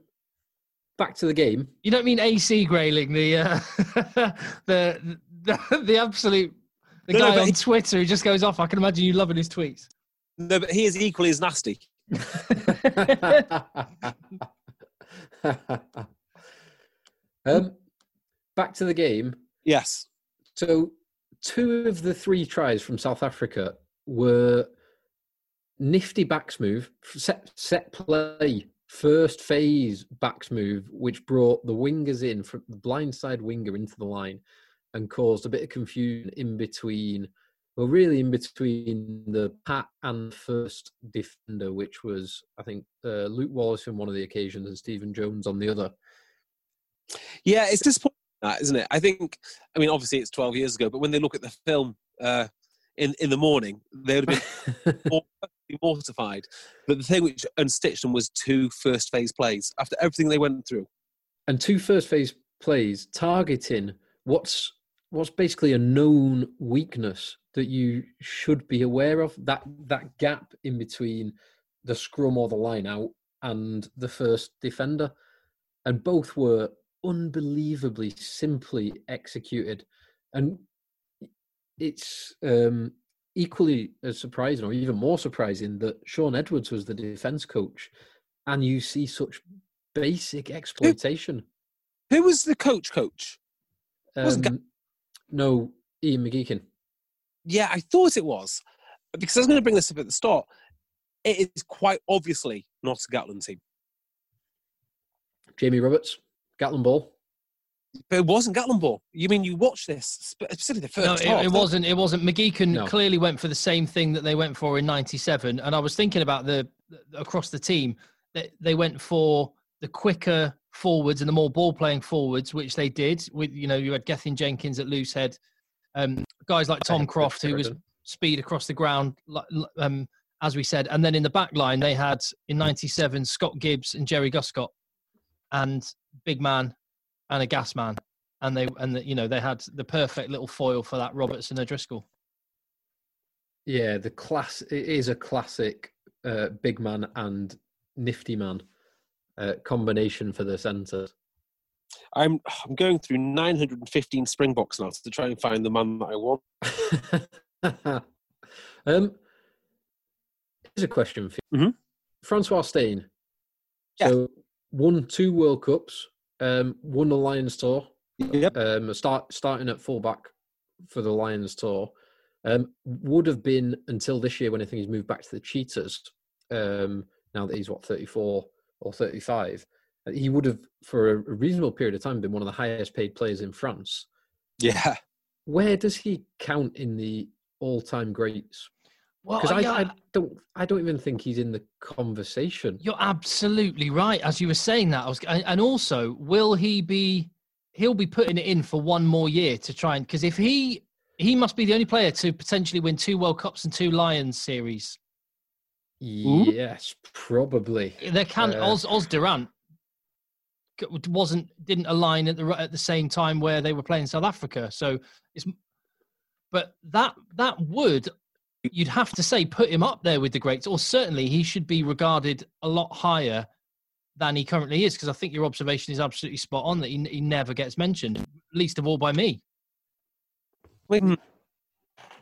Speaker 4: back to the game.
Speaker 2: You don't mean AC Grayling, the uh, the, the the absolute the
Speaker 3: No, no,
Speaker 2: guy
Speaker 3: but
Speaker 2: on
Speaker 3: he-
Speaker 2: Twitter who just goes off. I can imagine you loving his tweets.
Speaker 3: No, but he is equally as nasty.
Speaker 4: um, back to the game.
Speaker 3: Yes.
Speaker 4: So, two of the three tries from South Africa were nifty backs move, set, set play, first phase backs move, which brought the wingers in from the blindside winger into the line and caused a bit of confusion in between. Well, really, in between the pat and first defender, which was, I think, uh, Luke Wallace on one of the occasions and Stephen Jones on the other.
Speaker 3: Yeah, it's disappointing, that, isn't it? I think, I mean, obviously it's 12 years ago, but when they look at the film uh, in, in the morning, they would have been mortified. But the thing which unstitched them was two first phase plays after everything they went through.
Speaker 4: and two first phase plays targeting what's what's basically a known weakness that you should be aware of that that gap in between the scrum or the line out and the first defender and both were unbelievably simply executed and it's um equally as surprising or even more surprising that Shaun Edwards was the defense coach and you see such basic exploitation
Speaker 3: Who was the coach coach? Wasn't Ga-
Speaker 4: um, no, Ian McGeechan.
Speaker 3: Yeah, I thought it was. Because I was going to bring this up at the start. It is quite obviously not a Gatland team.
Speaker 4: Jamie Roberts, Gatland Ball.
Speaker 3: But it wasn't Gatland ball. You mean you watched this, sp- specifically the
Speaker 2: No,
Speaker 3: first
Speaker 2: it,
Speaker 3: half?
Speaker 2: it wasn't. It wasn't. McGeechan
Speaker 4: No.
Speaker 2: clearly went for the same thing that they went for in '97, and I was thinking about the across the team that they went for the quicker forwards and the more ball playing forwards, which they did. With you know, you had Gethin Jenkins at loose head, um, guys like Tom Croft, who was speed across the ground, um, as we said, and then in the back line they had in '97 Scott Gibbs and Jerry Guscott, and big man and a gas man and they and the, you know they had the perfect little foil for that Roberts and O'Driscoll.
Speaker 4: Yeah, the class. It is a classic uh, big man and nifty man uh, combination for the centres.
Speaker 3: I'm, I'm going through 915 Springboks now to try and find the man that I want.
Speaker 4: um, here's a question for you.
Speaker 3: Mhm.
Speaker 4: Francois Steyn.
Speaker 3: Yeah.
Speaker 4: So won two World Cups, um, won the Lions tour,
Speaker 3: Yep.
Speaker 4: um, start starting at fullback for the Lions tour. Um, would have been until this year when I think he's moved back to the Cheetahs. Um, now that he's what 34 or 35, uh, he would have for a reasonable period of time been one of the highest paid players in France.
Speaker 3: Yeah.
Speaker 4: Where does he count in the all-time greats?
Speaker 2: Well,
Speaker 4: Because I, I don't, I don't even think he's in the conversation.
Speaker 2: you're absolutely right. As you were saying that, I was, and also, will he be? He'll be putting it in for one more year to try and because if he he must be the only player to potentially win two World Cups and two Lions series.
Speaker 4: Yes, probably.
Speaker 2: There can
Speaker 4: Uh,
Speaker 2: Oz Oz Durant wasn't didn't align at the at the same time where they were playing South Africa. So it's but that that would you'd have to say put him up there with the greats, or certainly he should be regarded a lot higher than he currently is. Because I think your observation is absolutely spot on that he, he never gets mentioned, least of all by me.
Speaker 3: Wait,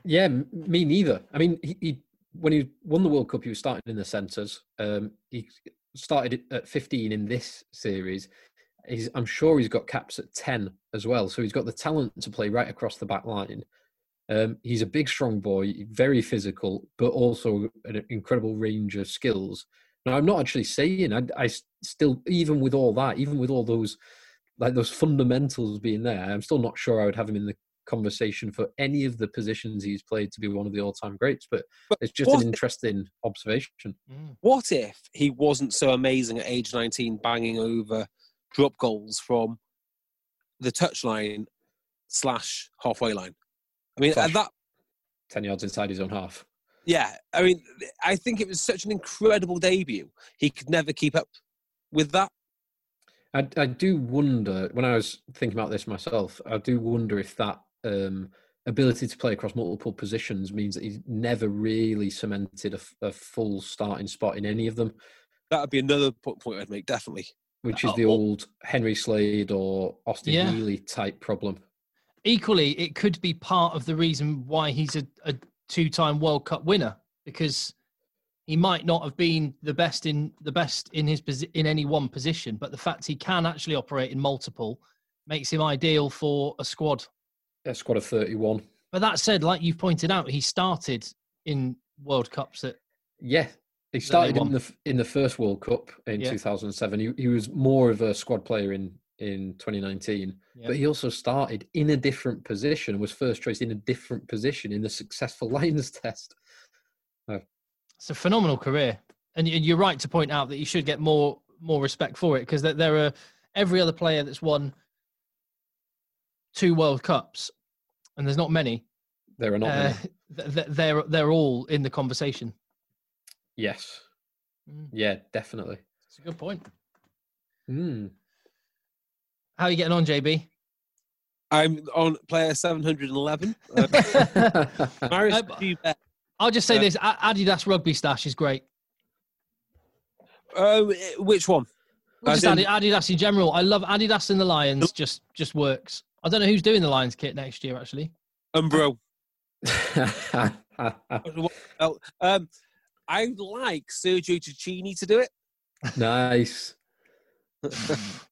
Speaker 4: Yeah, me neither. I mean, he, he when he won the World Cup, he was starting in the centres. Um, he started at 15 in this series. He's, I'm sure he's got caps at 10 as well. So he's got the talent to play right across the back line. Um, he's a big, strong boy, very physical, but also an incredible range of skills. Now, I'm not actually saying I, I still, even with all that, even with all those like those fundamentals being there, I'm still not sure I would have him in the conversation for any of the positions he's played to be one of the all-time greats. But,
Speaker 3: But
Speaker 4: it's just an
Speaker 3: if-
Speaker 4: interesting observation.
Speaker 2: Mm.
Speaker 3: What if he wasn't so amazing at age 19, banging over drop goals from the touchline slash halfway line? I mean,
Speaker 4: Slash.
Speaker 3: at that,
Speaker 4: Ten yards inside his own half.
Speaker 3: yeah. I mean, I think it was such an incredible debut. He could never keep up with that.
Speaker 4: I, I do wonder when I was thinking about this myself. I do wonder if that um, ability to play across multiple positions means that he's never really cemented a full starting spot in any of them,
Speaker 3: That would be another point I'd make, definitely.
Speaker 4: which is
Speaker 2: Oh,
Speaker 4: the old Henry Slade or Austin
Speaker 2: Yeah.
Speaker 4: Healey type problem.
Speaker 2: Equally, it could be part of the reason why he's a, a two-time World Cup winner because he might not have been the best in the best in his in any one position, but the fact he can actually operate in multiple makes him ideal for a squad.
Speaker 4: A squad of thirty-one.
Speaker 2: But that said, like you've pointed out, he started in World Cups at
Speaker 4: Yeah, he started in the in the first World Cup in
Speaker 2: Yeah.
Speaker 4: 2007. He, he was more of a squad player in in 2019,
Speaker 2: Yeah.
Speaker 4: but he also started in a different position was first choice in a different position in the successful Lions test.
Speaker 2: It's a phenomenal career, and you're right to point out that you should get more more respect for it because there, are every other player that's won two World Cups, and there's not many.
Speaker 4: There are not
Speaker 2: Uh,
Speaker 4: many.
Speaker 2: th- th- they're they're all in the conversation.
Speaker 4: Yes,
Speaker 2: Mm,
Speaker 4: yeah, definitely.
Speaker 2: It's a good point.
Speaker 4: Mm.
Speaker 2: How are you getting on, JB?
Speaker 3: I'm on player 711. Uh, Marius
Speaker 2: Uh, I'll just say
Speaker 3: Uh,
Speaker 2: this: A- Adidas rugby stash is great.
Speaker 3: Um, which one?
Speaker 2: Well, Just
Speaker 3: in-
Speaker 2: Adi- Adidas in general. I love Adidas and the Lions. Just just works. I don't know who's doing the Lions kit next year. Actually,
Speaker 3: Umbro. Um, I would like Sergio Tacchini to do it.
Speaker 4: nice.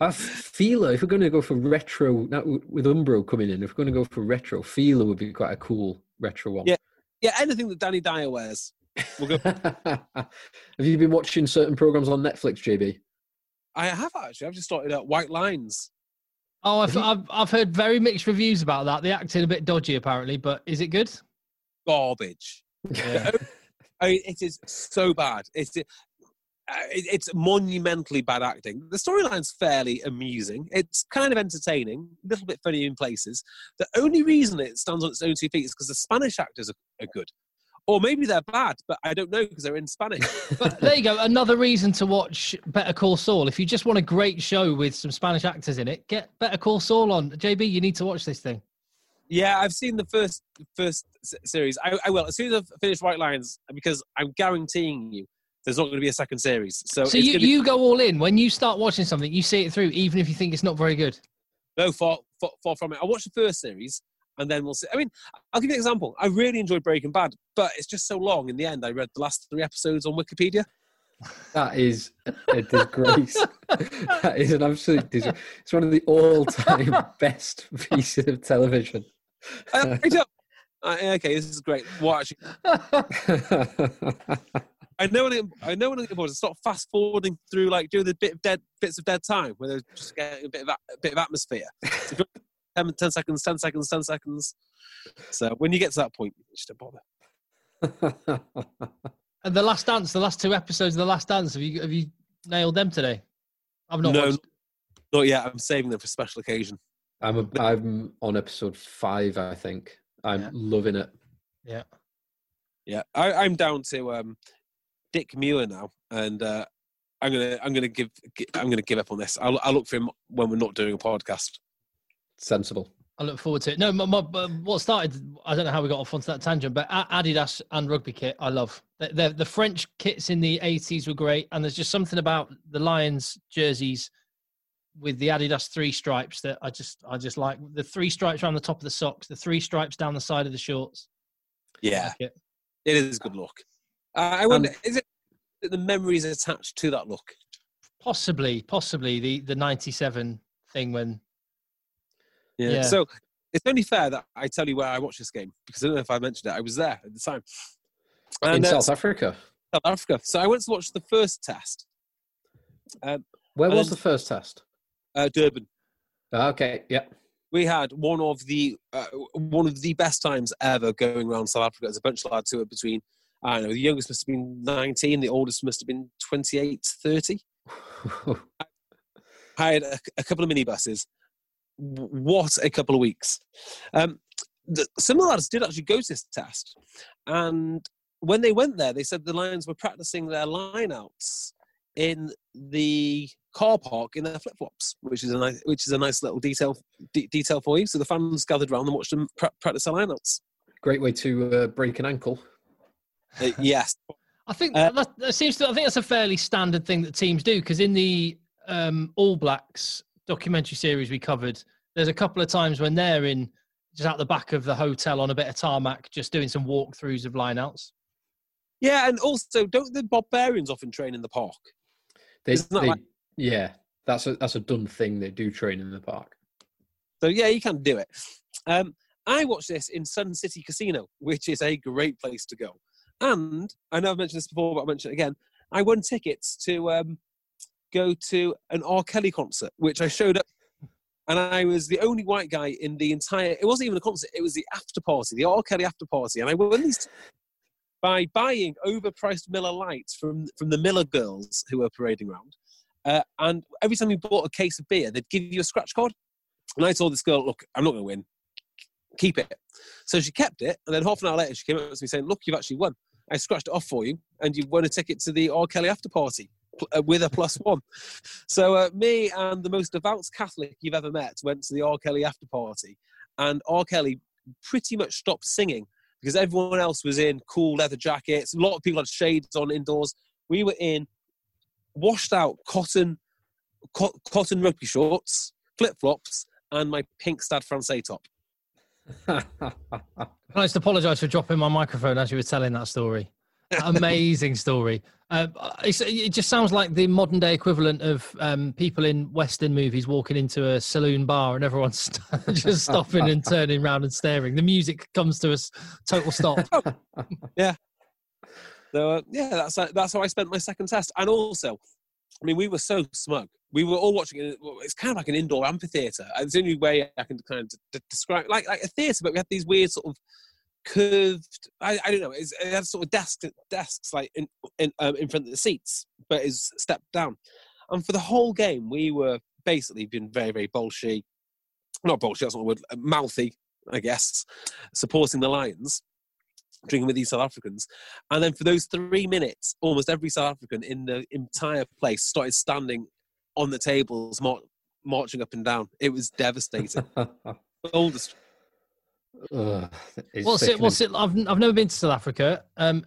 Speaker 4: I feel if we're going to go for retro now, with Umbro coming in, if we're going to go for retro, Fila would be quite a cool retro one.
Speaker 3: Yeah. Yeah, anything that Danny Dyer wears. We'll go.
Speaker 4: Have you been watching certain programs on Netflix, JB?
Speaker 3: I have actually. I've just started at White Lines.
Speaker 2: oh, I've, I've I've heard very mixed reviews about that. The acting a bit dodgy, apparently, but is it good?
Speaker 3: Garbage.
Speaker 2: Yeah.
Speaker 3: I mean, it is so bad. It's it, Uh, it's monumentally bad acting. The storyline's fairly amusing. It's kind of entertaining, a little bit funny in places. The only reason it stands on its own two feet is because the Spanish actors are, are good, or maybe they're bad, but I don't know because they're in Spanish.
Speaker 2: But there you go. Another reason to watch Better Call Saul. If you just want a great show with some Spanish actors in it, get Better Call Saul on. JB, you need to watch this thing.
Speaker 3: Yeah, I've seen the first first series. I, I will as soon as I've finished White Lines because I'm guaranteeing you there's not going to be a second series. So,
Speaker 2: So
Speaker 3: it's
Speaker 2: you,
Speaker 3: be-
Speaker 2: you go all in. When you start watching something, you see it through, even if you think it's not very good.
Speaker 3: no far, far far from it. I watched the first series and then we'll see. I mean, I'll give you an example. I really enjoyed Breaking Bad, but it's just so long. In the end, I read the last three episodes on Wikipedia.
Speaker 4: That is a disgrace. that is an absolute disgrace. It's one of the all-time best pieces of television.
Speaker 3: I picked up. Uh, okay, this is great. Watch. I know when it, I know when it was. Stop fast forwarding through like doing the bit of dead bits of dead time where they're just getting a bit of a bit of atmosphere. So 10, 10 seconds, ten seconds, ten seconds. So when you get to that point, you just don't bother.
Speaker 2: And the Last Dance, the last two episodes of the Last Dance, have you have you nailed them today? I've not
Speaker 3: No,
Speaker 2: watched.
Speaker 3: not yet. I'm saving them for special occasion.
Speaker 4: I'm a, I'm on episode five, I think. I'm
Speaker 2: Yeah.
Speaker 4: loving it.
Speaker 2: Yeah.
Speaker 3: Yeah, I, I'm down to um, Dick Muir now, and uh, I'm gonna I'm gonna give I'm gonna give up on this. I'll, I'll look for him when we're not doing a podcast.
Speaker 4: Sensible.
Speaker 2: I look forward to it. No, my, my, what started, I don't know how we got off onto that tangent, but Adidas and rugby kit, I love. The, the, the French kits in the 80s were great, and there's just something about the Lions jerseys with the Adidas three stripes that I just I just like. The three stripes around the top of the socks, the three stripes down the side of the shorts.
Speaker 3: Yeah,
Speaker 2: like it.
Speaker 3: it is good look. Uh, I wonder, is it the memories attached to that look?
Speaker 2: Possibly, possibly the, the 97 thing when, Yeah.
Speaker 3: So it's only fair that I tell you where I watched this game because I don't know if I mentioned it. I was there at the time.
Speaker 4: in
Speaker 3: And, uh,
Speaker 4: South Africa.
Speaker 3: South Africa. So I went to watch the first test, um,
Speaker 4: Where was
Speaker 3: then-
Speaker 4: the first test?
Speaker 3: uh, Durban.
Speaker 4: Ah, Okay, yeah.
Speaker 3: We had one of the uh, one of the best times ever going around South Africa. There's a bunch of lads who are between, I don't know, the youngest must have been 19, the oldest must have been 28, 30. hired a, a couple of minibuses. What a couple of weeks. Um, the, some of the lads did actually go to this test. And when they went there, they said the Lions were practicing their lineouts in the car park in their flip flops, which is a nice, which is a nice little detail de- detail for you. So the fans gathered around and watched them pra- practice their lineouts.
Speaker 4: Great way to uh, break an ankle.
Speaker 3: Uh, yes,
Speaker 2: I think
Speaker 3: Uh,
Speaker 2: that, that seems to. I think that's a fairly standard thing that teams do because in the um, All Blacks documentary series we covered, there's a couple of times when they're in just out the back of the hotel on a bit of tarmac, just doing some walkthroughs of lineouts.
Speaker 3: yeah, and also don't the barbarians often train in the park?
Speaker 4: They,
Speaker 3: Isn't that
Speaker 4: they-
Speaker 3: like-
Speaker 4: yeah, that's a that's a done thing. They do train in the park.
Speaker 3: So yeah, you can do it. Um, I watched this in Sun City Casino, which is a great place to go. And I know I've mentioned this before, but I'll mention it again. I won tickets to um, go to an R. Kelly concert, which I showed up, and I was the only white guy in the entire. It wasn't even a concert; it was the after party, the R. Kelly after party, and I won these t- by buying overpriced Miller Lights from from the Miller girls who were parading around. Uh, and every time you bought a case of beer, they'd give you a scratch card. And I told this girl, look, I'm not going to win. Keep it. So she kept it. And then half an hour later, she came up to me saying, look, you've actually won. I scratched it off for you. And you've won a ticket to the R. Kelly after party uh, with a plus one. So uh, me and the most devout Catholic you've ever met went to the R. Kelly after party. And R. Kelly pretty much stopped singing because everyone else was in cool leather jackets. A lot of people had shades on indoors. We were in washed out cotton co- cotton rugby shorts, flip flops, and my pink Stade Francais top.
Speaker 2: I just apologise for dropping my microphone as you were telling that story. Amazing story. Uh, it's, it just sounds like the modern day equivalent of um, people in Western movies walking into a saloon bar and everyone's st- just stopping and turning around and staring. The music comes to a s- total stop. Yeah.
Speaker 3: So uh, yeah, that's that's how I spent my second test. And also, I mean, we were so smug. We were all watching it. It's kind of like an indoor amphitheater. It's the only way I can kind of d- describe, like like a theater, but we had these weird sort of curved. I, I don't know. It had sort of desks desks like in in, um, in front of the seats, but is stepped down. And for the whole game, we were basically being very very bolshy, not bolshy. That's not a word. uh, Mouthy, I guess, supporting the Lions drinking with these South Africans. And then for those three minutes, almost every South African in the entire place started standing on the tables, mar- marching up and down. It was devastating. Oldest.
Speaker 4: Ugh, it's
Speaker 2: What's it? What's it? I've I've never been to South Africa. Um,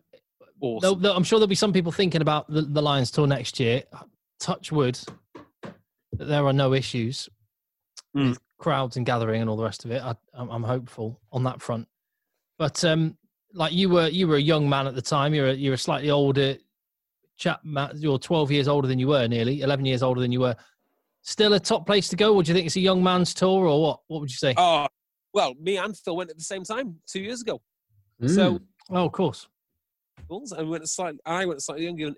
Speaker 2: there'll-
Speaker 3: Awesome.
Speaker 2: there'll- I'm sure there'll be some people thinking about the, the Lions tour next year. Touch wood that there are no issues
Speaker 3: Mm.
Speaker 2: with crowds and gathering and all the rest of it. I, I'm, I'm hopeful on that front. But um, like you were, you were a young man at the time. You're a, you're a slightly older chap. Matt, you're 12 years older than you were, nearly 11 years older than you were. Still a top place to go, Would you think it's a young man's tour, or what? What would you say?
Speaker 3: Oh, well, me and Phil went at the same time two years ago. So
Speaker 4: Mm.
Speaker 2: oh, of course.
Speaker 3: and we went slightly, I went a slightly younger,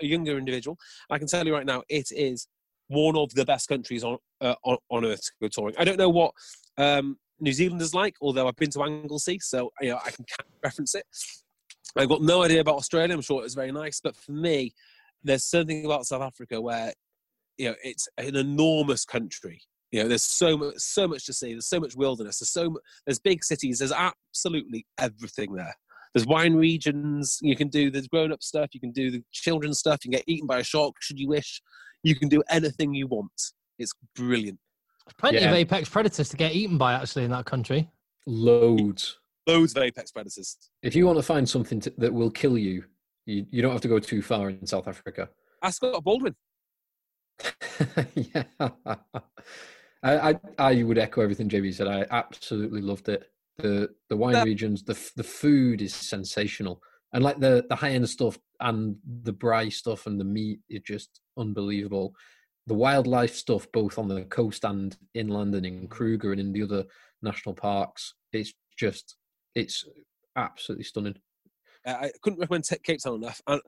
Speaker 3: a younger individual. I can tell you right now, it is one of the best countries on uh, on, on earth to go touring. I don't know what um, New Zealand is like, although I've been to Anglesey, so you know I can reference it. I've got no idea about Australia. I'm sure it was very nice, but for me, there's something about South Africa where you know it's an enormous country. You know, there's so much, so much to see. There's so much wilderness. There's so, there's big cities. There's absolutely everything there. There's wine regions. You can do the grown-up stuff. You can do the children's stuff. You can get eaten by a shark should you wish. You can do anything you want. It's brilliant.
Speaker 2: Plenty
Speaker 4: Yeah.
Speaker 2: of apex predators to get eaten by actually in that country.
Speaker 4: Loads.
Speaker 3: Loads of apex predators.
Speaker 4: If you want to find something to, that will kill you, you, you don't have to go too far in South Africa.
Speaker 3: Ask Scott Baldwin.
Speaker 4: yeah. I, I I would echo everything JB said. I absolutely loved it. The the wine
Speaker 3: That-
Speaker 4: regions, the the food is sensational, and like the the high end stuff and the braai stuff and the meat is just unbelievable. The wildlife stuff, both on the coast and inland, and in Kruger and in the other national parks, it's just it's absolutely stunning.
Speaker 3: Uh, I couldn't recommend Cape Town enough. And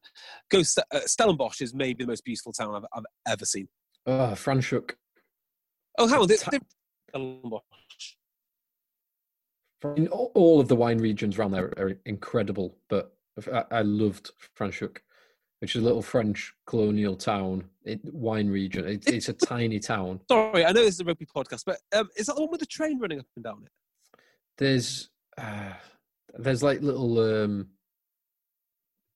Speaker 3: go St- uh, Stellenbosch is maybe the most beautiful town I've, I've ever seen.
Speaker 4: Oh, Franschhoek.
Speaker 3: Oh, how? they,
Speaker 4: Ta-
Speaker 3: Stellenbosch.
Speaker 4: I mean, all- all of the wine regions around there are incredible, but I, I loved Franschhoek, which is a little French colonial town, it, wine region. It, it's a tiny town.
Speaker 3: Sorry, I know this is a rugby podcast, but um, is that the one with the train running up and down it?
Speaker 4: There's uh, there's like little. Um,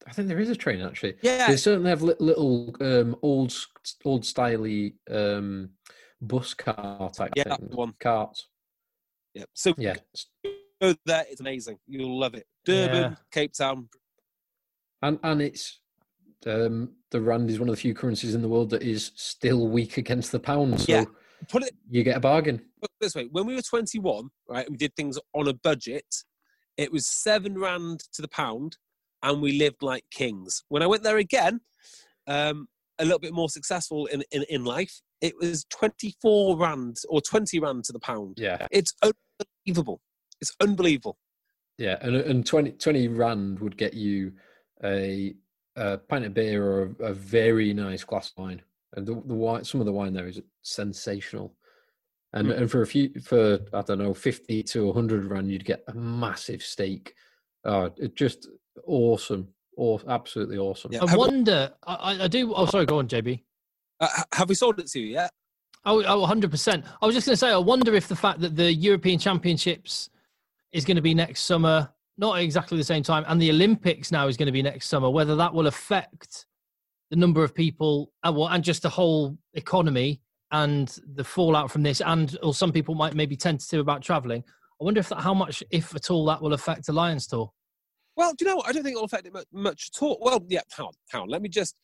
Speaker 4: I think there is a train actually.
Speaker 3: Yeah.
Speaker 4: They certainly have li- little um, old old styley um, bus car type
Speaker 3: Yeah, one.
Speaker 4: Carts.
Speaker 3: Yeah. So
Speaker 4: Yeah.
Speaker 3: go there. It's amazing. You'll love it. Durban,
Speaker 2: Yeah.
Speaker 3: Cape Town.
Speaker 4: and and it's um, the rand is one of the few currencies in the world that is still weak against the pound. So
Speaker 3: Yeah. Put it
Speaker 4: you get a bargain.
Speaker 3: put it this way: when we were 21, right, we did things on a budget. It was seven rand to the pound, and we lived like kings. When I went there again, um, a little bit more successful in, in in life, it was 24 rand or 20 rand to the pound.
Speaker 4: Yeah,
Speaker 3: It's unbelievable. It's unbelievable.
Speaker 4: yeah, and and 20, 20 rand would get you a, a pint of beer or a, a very nice glass of wine. And the, the wine, some of the wine there is sensational. And
Speaker 3: Mm.
Speaker 4: and for a few, for I don't know, fifty to hundred rand, you'd get a massive steak. Oh, it just awesome, or absolutely awesome.
Speaker 3: Yeah.
Speaker 2: I
Speaker 3: Have-
Speaker 2: wonder. I, I- I do. Oh, sorry. Go on, JB.
Speaker 3: Uh, have we sold it to you yet?
Speaker 2: Oh, oh 100%. I was just going to say, I wonder if the fact that the European Championships is going to be next summer, not exactly the same time, and the Olympics now is going to be next summer, whether that will affect the number of people and, well, and just the whole economy and the fallout from this. And or some people might maybe tentative about traveling. I wonder if that, how much, if at all, that will affect the Lions tour.
Speaker 3: Well, do you know what? I don't think it'll affect it mu- much at all. Well, yeah, hang on, hang on. Let me just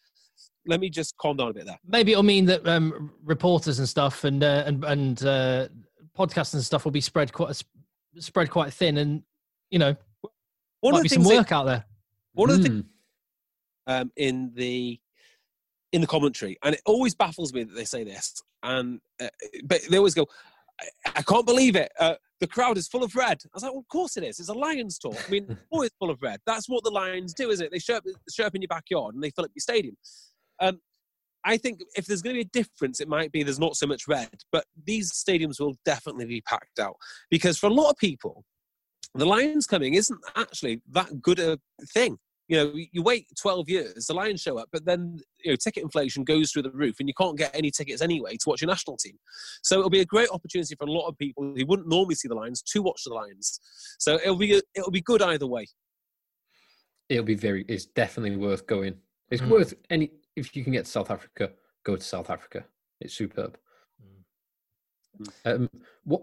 Speaker 3: let me just calm down a bit there.
Speaker 2: Maybe it'll mean that um, reporters and stuff and uh, and and uh, podcasts and stuff will be spread quite spread quite thin, and you know
Speaker 3: One
Speaker 2: might
Speaker 3: of
Speaker 2: be
Speaker 3: the
Speaker 2: some
Speaker 3: things they-
Speaker 2: work out there.
Speaker 3: one of the things
Speaker 4: Mm.
Speaker 3: um, in the in the commentary, and it always baffles me that they say this. And uh, but they always go, "I, I can't believe it. Uh, the crowd is full of red." I was like, "Well, of course it is. It's a Lions tour. I mean, always full of red. That's what the Lions do, isn't it? They show up, show up in your backyard and they fill up your stadium." Um, I think if there's going to be a difference, it might be there's not so much red, but these stadiums will definitely be packed out because for a lot of people, the Lions coming isn't actually that good a thing. You know, you wait 12 years, the Lions show up, but then you know ticket inflation goes through the roof, and you can't get any tickets anyway to watch your national team. So it'll be a great opportunity for a lot of people who wouldn't normally see the Lions to watch the Lions. So it'll be it'll be good either way.
Speaker 4: It'll be very. It's definitely worth going. It's
Speaker 2: Mm.
Speaker 4: worth any if you can get to South Africa. Go to South Africa. It's superb. Um, what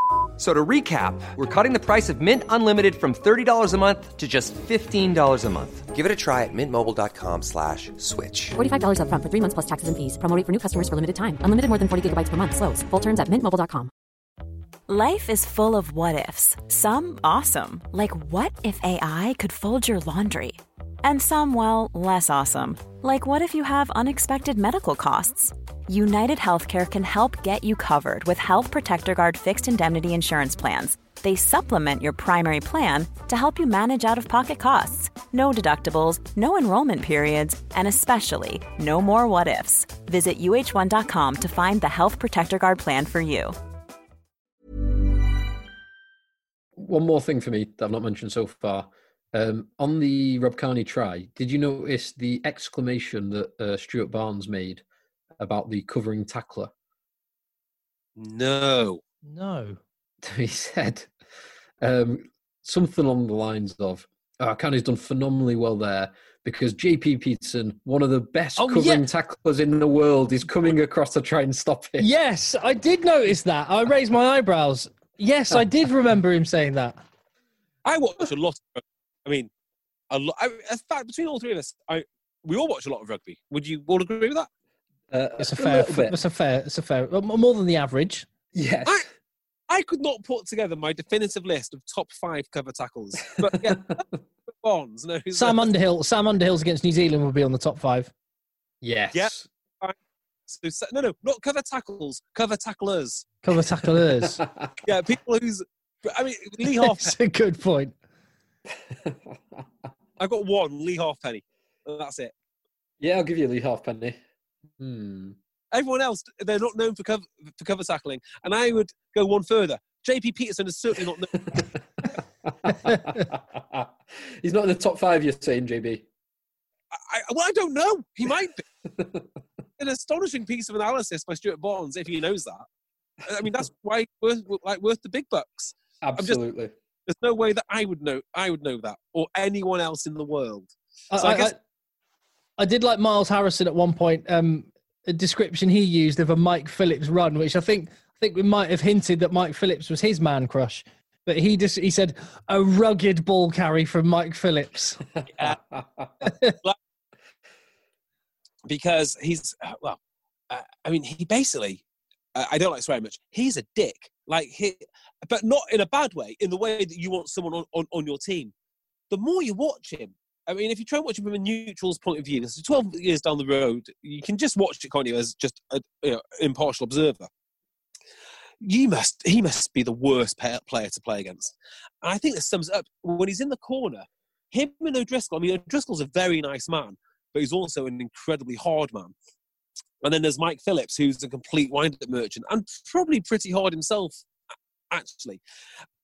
Speaker 5: F- So to recap, we're cutting the price of Mint Unlimited from $30 a month to just $15 a month. Give it a try at mintmobile.com slash switch.
Speaker 6: $45 upfront for three months plus taxes and fees. Promo rate for new customers for limited time. Unlimited more than 40 gigabytes per month. Slows. Full terms at mintmobile.com.
Speaker 7: Life is full of what ifs. Some awesome, like what if AI could fold your laundry? And some, well, less awesome, like what if you have unexpected medical costs? United Healthcare can help get you covered with Health Protector Guard fixed indemnity insurance plans. They supplement your primary plan to help you manage out of pocket costs. No deductibles, no enrollment periods, and especially no more what ifs. Visit uh1.com to find the Health Protector Guard plan for you.
Speaker 4: one more thing for me that I've not mentioned so far. Um, on the Rob Kearney try, did you notice the exclamation that uh, Stuart Barnes made about the covering tackler?
Speaker 3: No.
Speaker 2: No.
Speaker 4: he said um, something along the lines of, oh, Kearney's done phenomenally well there because JP Pietersen, one of the best
Speaker 2: Oh,
Speaker 4: covering
Speaker 2: yeah.
Speaker 4: tacklers in the world, is coming across to try and stop it.
Speaker 2: Yes, I did notice that. I raised my eyebrows. Yes, I did remember him saying that.
Speaker 3: I watch a lot. Of, I mean, a lot. I, in fact, between all three of us, I we all watch a lot of rugby. Would you all agree with that?
Speaker 4: Uh,
Speaker 2: It's a fair.
Speaker 4: little bit.
Speaker 2: It's a fair. It's a fair. More than the average.
Speaker 4: Yes.
Speaker 3: I- I could not put together my definitive list of top five cover tackles, but yeah, Bonds knows.
Speaker 2: Sam Underhill. Sam Underhill's against New Zealand will be on the top five.
Speaker 4: yes.
Speaker 3: Yep. So, so- no, no, not cover tackles, cover tacklers.
Speaker 2: Cover tacklers.
Speaker 3: Yeah, people who's. I mean, Lee Halfpenny.
Speaker 2: It's a good point.
Speaker 3: I've got one Lee Halfpenny. and That's it.
Speaker 4: yeah, I'll give you Lee Halfpenny. Hmm.
Speaker 3: Everyone else, they're not known for cover for cover tackling, and I would go one further. JP Pietersen is certainly not known.
Speaker 4: He's not in the top five, you're saying, JB.
Speaker 3: I, well, I don't know. He might be. An astonishing piece of analysis by Stuart Barnes, if he knows that. I mean, that's why worth like worth the big bucks. just-
Speaker 4: Absolutely.
Speaker 3: There's no way that I would know. I would know that, or anyone else in the world.
Speaker 2: I,
Speaker 3: So I
Speaker 2: I-
Speaker 3: guess-
Speaker 2: I, I did like Miles Harrison at one point. Um, description he used of a Mike Phillips run, which I think I think we might have hinted that Mike Phillips was his man crush. But he just he said a rugged ball carry from Mike Phillips.
Speaker 3: because he's well i mean he basically i don't like swearing much he's a dick like he but not in a bad way in the way that you want someone on, on, on your team the more you watch him i mean if you try and watch him from a neutral's point of view this is 12 years down the road you can just watch it can't you as just an you know, impartial observer you must he must be the worst player to play against i think this sums up when he's in the corner him and o'driscoll i mean o'driscoll's a very nice man but he's also an incredibly hard man. And then there's Mike Phillips, who's a complete wind-up merchant and probably pretty hard himself, actually.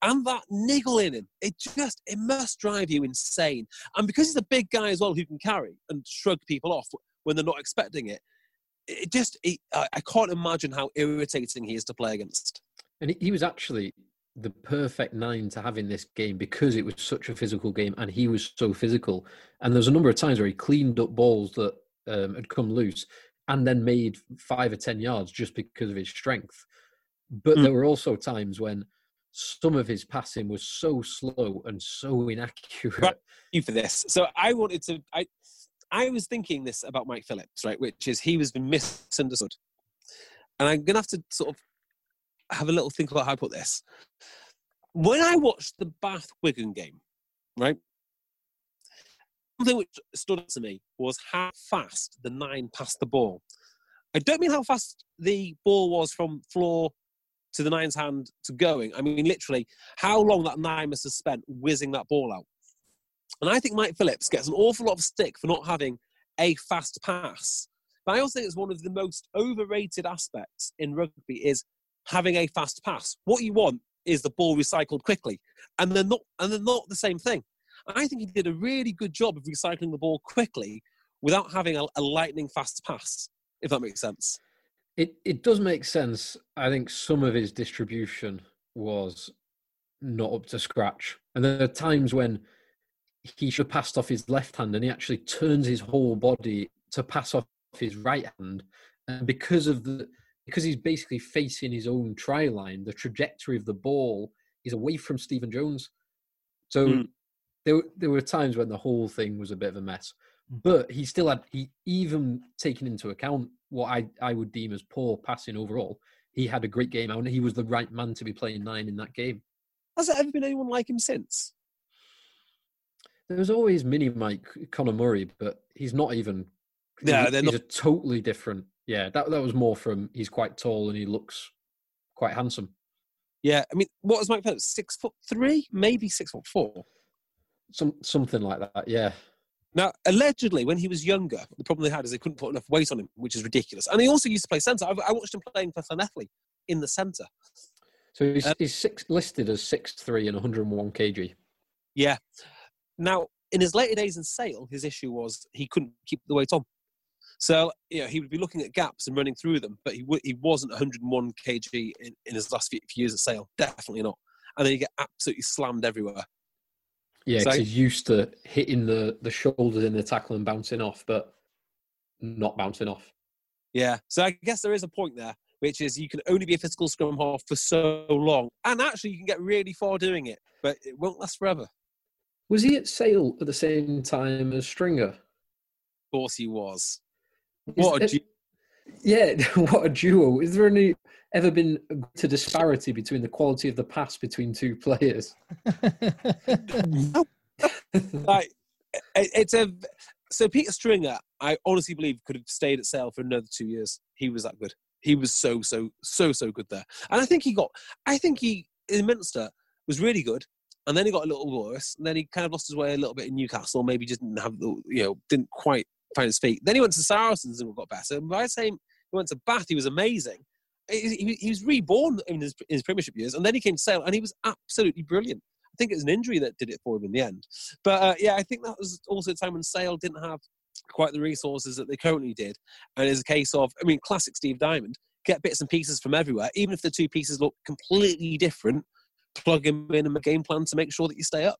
Speaker 3: And that niggle in him, it just it must drive you insane. And because he's a big guy as well, who can carry and shrug people off when they're not expecting it, it just it, I, I can't imagine how irritating he is to play against.
Speaker 4: And he, he was actually the perfect nine to have in this game because it was such a physical game and he was so physical. And there's a number of times where he cleaned up balls that um, had come loose and then made five or 10 yards just because of his strength. But
Speaker 3: Mm.
Speaker 4: there were also times when some of his passing was so slow and so inaccurate.
Speaker 3: Right. you for this. So I wanted to. I I was thinking this about Mike Phillips, right? Which is he was been misunderstood, and I'm gonna have to sort of have a little think about how I put this. When I watched the Bath Wigan game, right, something which stood out to me was how fast the nine passed the ball. I don't mean how fast the ball was from floor to the nine's hand to going. I mean literally how long that nine must have spent whizzing that ball out. And I think Mike Phillips gets an awful lot of stick for not having a fast pass. But I also think it's one of the most overrated aspects in rugby is having a fast pass. What you want is the ball recycled quickly, and they're not, and they're not the same thing. I think he did a really good job of recycling the ball quickly without having a, a lightning fast pass. If that makes sense.
Speaker 4: It it does make sense. I think some of his distribution was not up to scratch, and there are times when he should have passed off his left hand, and he actually turns his whole body to pass off his right hand, and because of the because he's basically facing his own try line, the trajectory of the ball is away from Stephen Jones. So
Speaker 3: Mm.
Speaker 4: there there were times when the whole thing was a bit of a mess but he still had he even taken into account what I, I would deem as poor passing overall. He had a great game out and he was the right man to be playing nine in that game.
Speaker 3: Has there ever been anyone like him since?
Speaker 4: There was always mini Mike Conor Murray, but he's not even
Speaker 3: Yeah,
Speaker 4: he's,
Speaker 3: they're
Speaker 4: he's
Speaker 3: not-
Speaker 4: a totally different yeah, that that was more from he's quite tall and he looks quite handsome.
Speaker 3: Yeah, I mean, what was Mike Phillips? Six foot three, maybe six foot four.
Speaker 4: Some something like that, yeah.
Speaker 3: Now, allegedly, when he was younger, the problem they had is they couldn't put enough weight on him, which is ridiculous. And he also used to play centre. I, I watched him playing for Llanelli in the centre.
Speaker 4: So he's,
Speaker 3: Uh,
Speaker 4: he's six, listed as six three and 101 kg.
Speaker 3: Yeah. Now, in his later days in Sale, his issue was he couldn't keep the weight on. So, you know, he would be looking at gaps and running through them, but he, w- he wasn't 101 kg in, in his last few, few years at Sale. Definitely not. And then you get absolutely slammed everywhere.
Speaker 4: Yeah,
Speaker 3: So-
Speaker 4: he's used to hitting the, the shoulders in the tackle and bouncing off, but not bouncing off.
Speaker 3: Yeah. So I guess there is a point there, which is you can only be a physical scrum half for so long. And actually, you can get really far doing it, but it won't last forever.
Speaker 4: Was he at Sale at the same time as Stringer?
Speaker 3: Of course he was.
Speaker 4: Is
Speaker 3: What a
Speaker 4: yeah, what a duo! Is there any ever been a disparity between the quality of the pass between two players?
Speaker 3: like it, it's a so Peter Stringer. I honestly believe could have stayed at Sale for another two years. He was that good. He was so so so so good there, and I think he got. I think he in Munster was really good, and then he got a little worse, and then he kind of lost his way a little bit in Newcastle. Maybe just didn't have the you know didn't quite find his feet. Then he went to Saracens and got better. And by the time he went to Bath, he was amazing. He, he, was reborn in his, in his Premiership years, and then he came to Sale, and he was absolutely brilliant. I think it was an injury that did it for him in the end. But uh, yeah, I think that was also a time when Sale didn't have quite the resources that they currently did. And it's a case of, I mean, classic Steve Diamond, get bits and pieces from everywhere, even if the two pieces look completely different, plug them in and a game plan to make sure that you stay up.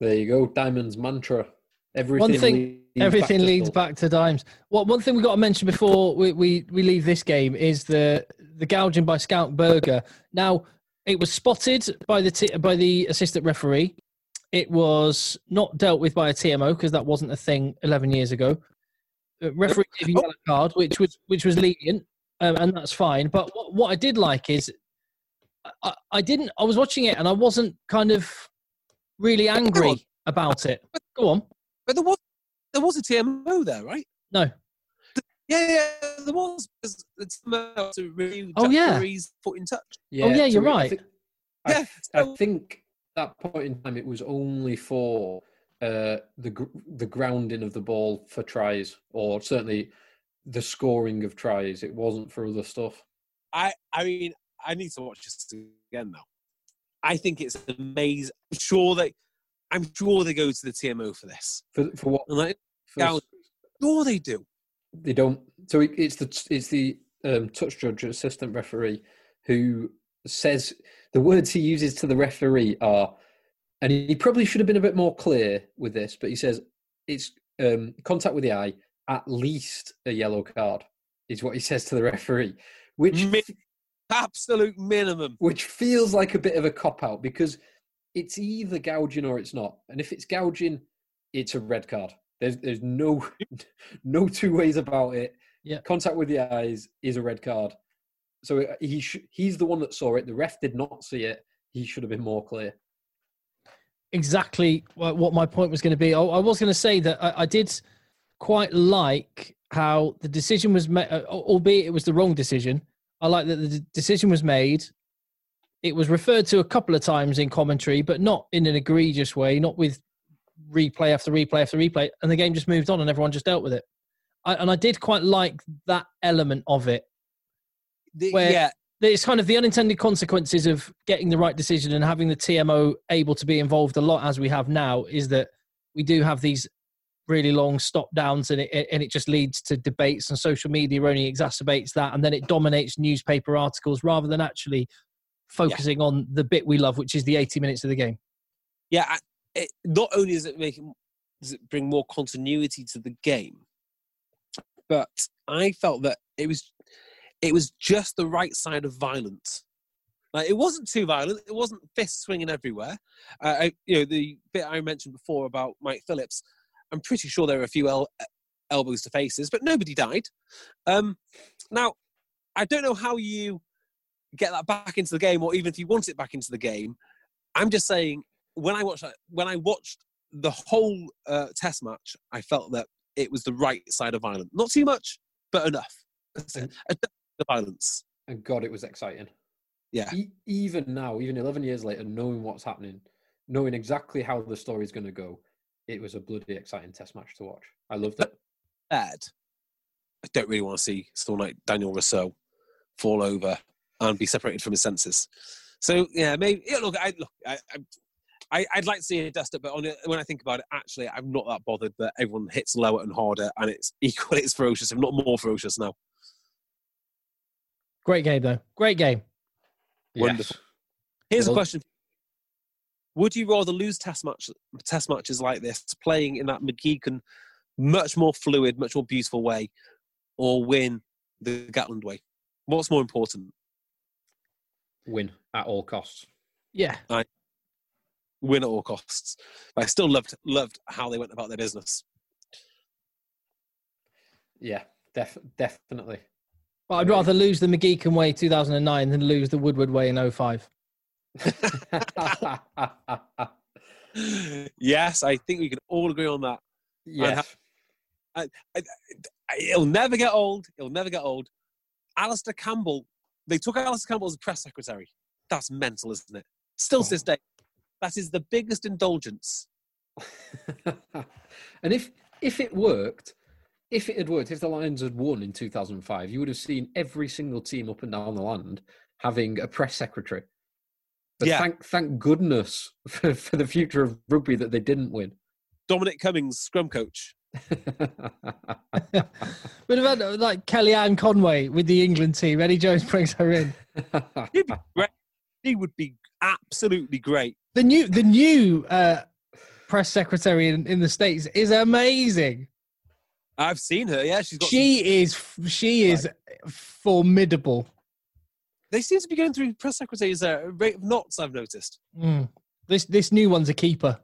Speaker 4: There you go, Diamond's mantra. Everything,
Speaker 2: thing-
Speaker 4: leads
Speaker 2: Everything
Speaker 4: back
Speaker 2: leads
Speaker 4: Hull.
Speaker 2: back to dimes. What one thing we got to mention before we, we, we leave this game is the the gouging by Schalk Burger. Now it was spotted by the t- by the assistant referee. It was not dealt with by a TMO because that wasn't a thing 11 years ago. The referee gave you a yellow card, which was which was lenient, um, and that's fine. But what, what I did like is I, I didn't. I was watching it and I wasn't kind of really angry about it. Go on.
Speaker 3: But there was there was a TMO there, right?
Speaker 2: No.
Speaker 3: Yeah, yeah, there was. Because the TMO to review
Speaker 2: Oh,
Speaker 3: Jack
Speaker 2: yeah.
Speaker 3: Curry's foot in touch.
Speaker 4: Yeah,
Speaker 2: yeah, you're
Speaker 4: so I
Speaker 2: right.
Speaker 4: think-
Speaker 3: Yeah,
Speaker 4: I
Speaker 3: so-
Speaker 4: think that point in time it was only for uh, the gr- the grounding of the ball for tries, or certainly the scoring of tries. It wasn't for other stuff.
Speaker 3: I I mean, I need to watch this again now. I think it's amazing. I'm sure they, I'm sure they go to the TMO for this.
Speaker 4: For for what?
Speaker 3: And like,
Speaker 4: For,
Speaker 3: sure they do.
Speaker 4: They don't. So it, it's the it's the um, touch judge, assistant referee, who says the words he uses to the referee are, and he probably should have been a bit more clear with this, but he says it's um, contact with the eye, at least a yellow card, is what he says to the referee, which
Speaker 3: Mi- Absolute minimum.
Speaker 4: which feels like a bit of a cop out because it's either gouging or it's not, and if it's gouging, it's a red card. There's there's no no two ways about it.
Speaker 2: Yeah.
Speaker 4: Contact with the eyes is a red card. So uh, he sh- he's the one that saw it. The ref did not see it. He should have been more clear.
Speaker 2: exactly what my point was going to be. I, I was going to say that I, I did quite like how the decision was made, albeit it was the wrong decision. I like that the decision was made. It was referred to a couple of times in commentary, but not in an egregious way, not with replay after replay after replay, and the game just moved on and everyone just dealt with it. I, and I did quite like that element of it.
Speaker 3: The-
Speaker 2: Where-
Speaker 3: yeah,
Speaker 2: It's kind of the unintended consequences of getting the right decision and having the TMO able to be involved a lot as we have now is that we do have these really long stop downs and it, and it just leads to debates and social media only exacerbates that and then it dominates newspaper articles rather than actually focusing on the bit we love which is the 80 minutes of the game
Speaker 3: yeah. I- It, not only does it make it- does it bring more continuity to the game, but I felt that it was it was just the right side of violence. Like it wasn't too violent. It wasn't fists swinging everywhere. Uh, I, you know the bit I mentioned before about Mike Phillips. I'm pretty sure there were a few el- elbows to faces, but nobody died. Um, now, I don't know how you get that back into the game, or even if you want it back into the game. I'm just saying when I watched that, when I watched the whole uh, test match, I felt that it was the right side of violence. Not too much, but enough.
Speaker 4: And-
Speaker 3: A dose of violence.
Speaker 4: And God, it was exciting.
Speaker 3: Yeah.
Speaker 4: E- even now, even 11 years later, knowing what's happening, knowing exactly how the story's going to go, it was a bloody exciting test match to watch. I loved it.
Speaker 3: Bad. I don't really want to see someone like Danie Rossouw fall over and be separated from his senses. So yeah, maybe yeah, look, I look, I, I, I I'd like to see a dust up, but on it, when I think about it, actually, I'm not that bothered that everyone hits lower and harder, and it's equally as ferocious, if not more ferocious now.
Speaker 2: great game though great game
Speaker 3: Wonderful. Here's a question: Would you rather lose test match test matches like this, playing in that McGeechan, much more fluid, much more beautiful way, or win the Gatland way? What's more important?
Speaker 4: Win at all costs.
Speaker 2: yeah I
Speaker 3: win at all costs. But I still loved loved how they went about their business.
Speaker 4: Yeah, def- definitely.
Speaker 2: But I'd rather lose the McGeechan way 2009 than lose the Woodward way in 05.
Speaker 3: yes, I think we can all agree on that.
Speaker 4: yes.
Speaker 3: I, I, it'll never get old. It'll never get old. Alistair Campbell, they took Alastair Campbell as a press secretary. That's mental, isn't it? Still to this oh. day, that is the biggest indulgence.
Speaker 4: and if if it worked, if it had worked, if the Lions had won in 2005, you would have seen every single team up and down the land having a press secretary. But
Speaker 3: Yeah.
Speaker 4: thank thank goodness for, for the future of rugby that they didn't win.
Speaker 3: Dominic Cummings, scrum coach.
Speaker 2: We'd have had uh, like Kellyanne Conway with the England team. Eddie Jones brings her in.
Speaker 3: He'd be great. He would be absolutely great.
Speaker 2: The new the new uh, press secretary in, in the states is amazing.
Speaker 3: I've seen her. Yeah, she's got. some-
Speaker 2: She is she is formidable.
Speaker 3: they seem to be going through press secretaries at a rate of knots. I've noticed.
Speaker 2: Mm. This this new one's a keeper.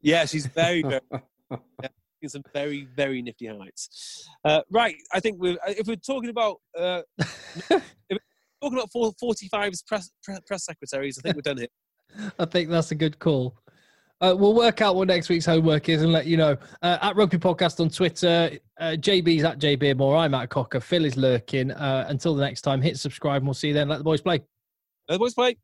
Speaker 3: Yeah, she's very, very in some very, very nifty highlights. Uh, right, I think we're if we're talking about uh, if we're talking about four- 45's press, press press secretaries, I think we're done here.
Speaker 2: I think that's a good call. Uh, we'll work out what next week's homework is and let you know. Uh, at Rugby Podcast on Twitter, uh, JB's at JBeermore, I'm at Cocker, Phil is lurking. Uh, until the next time, hit subscribe and we'll see you then. Let the boys play.
Speaker 3: Let the boys, play.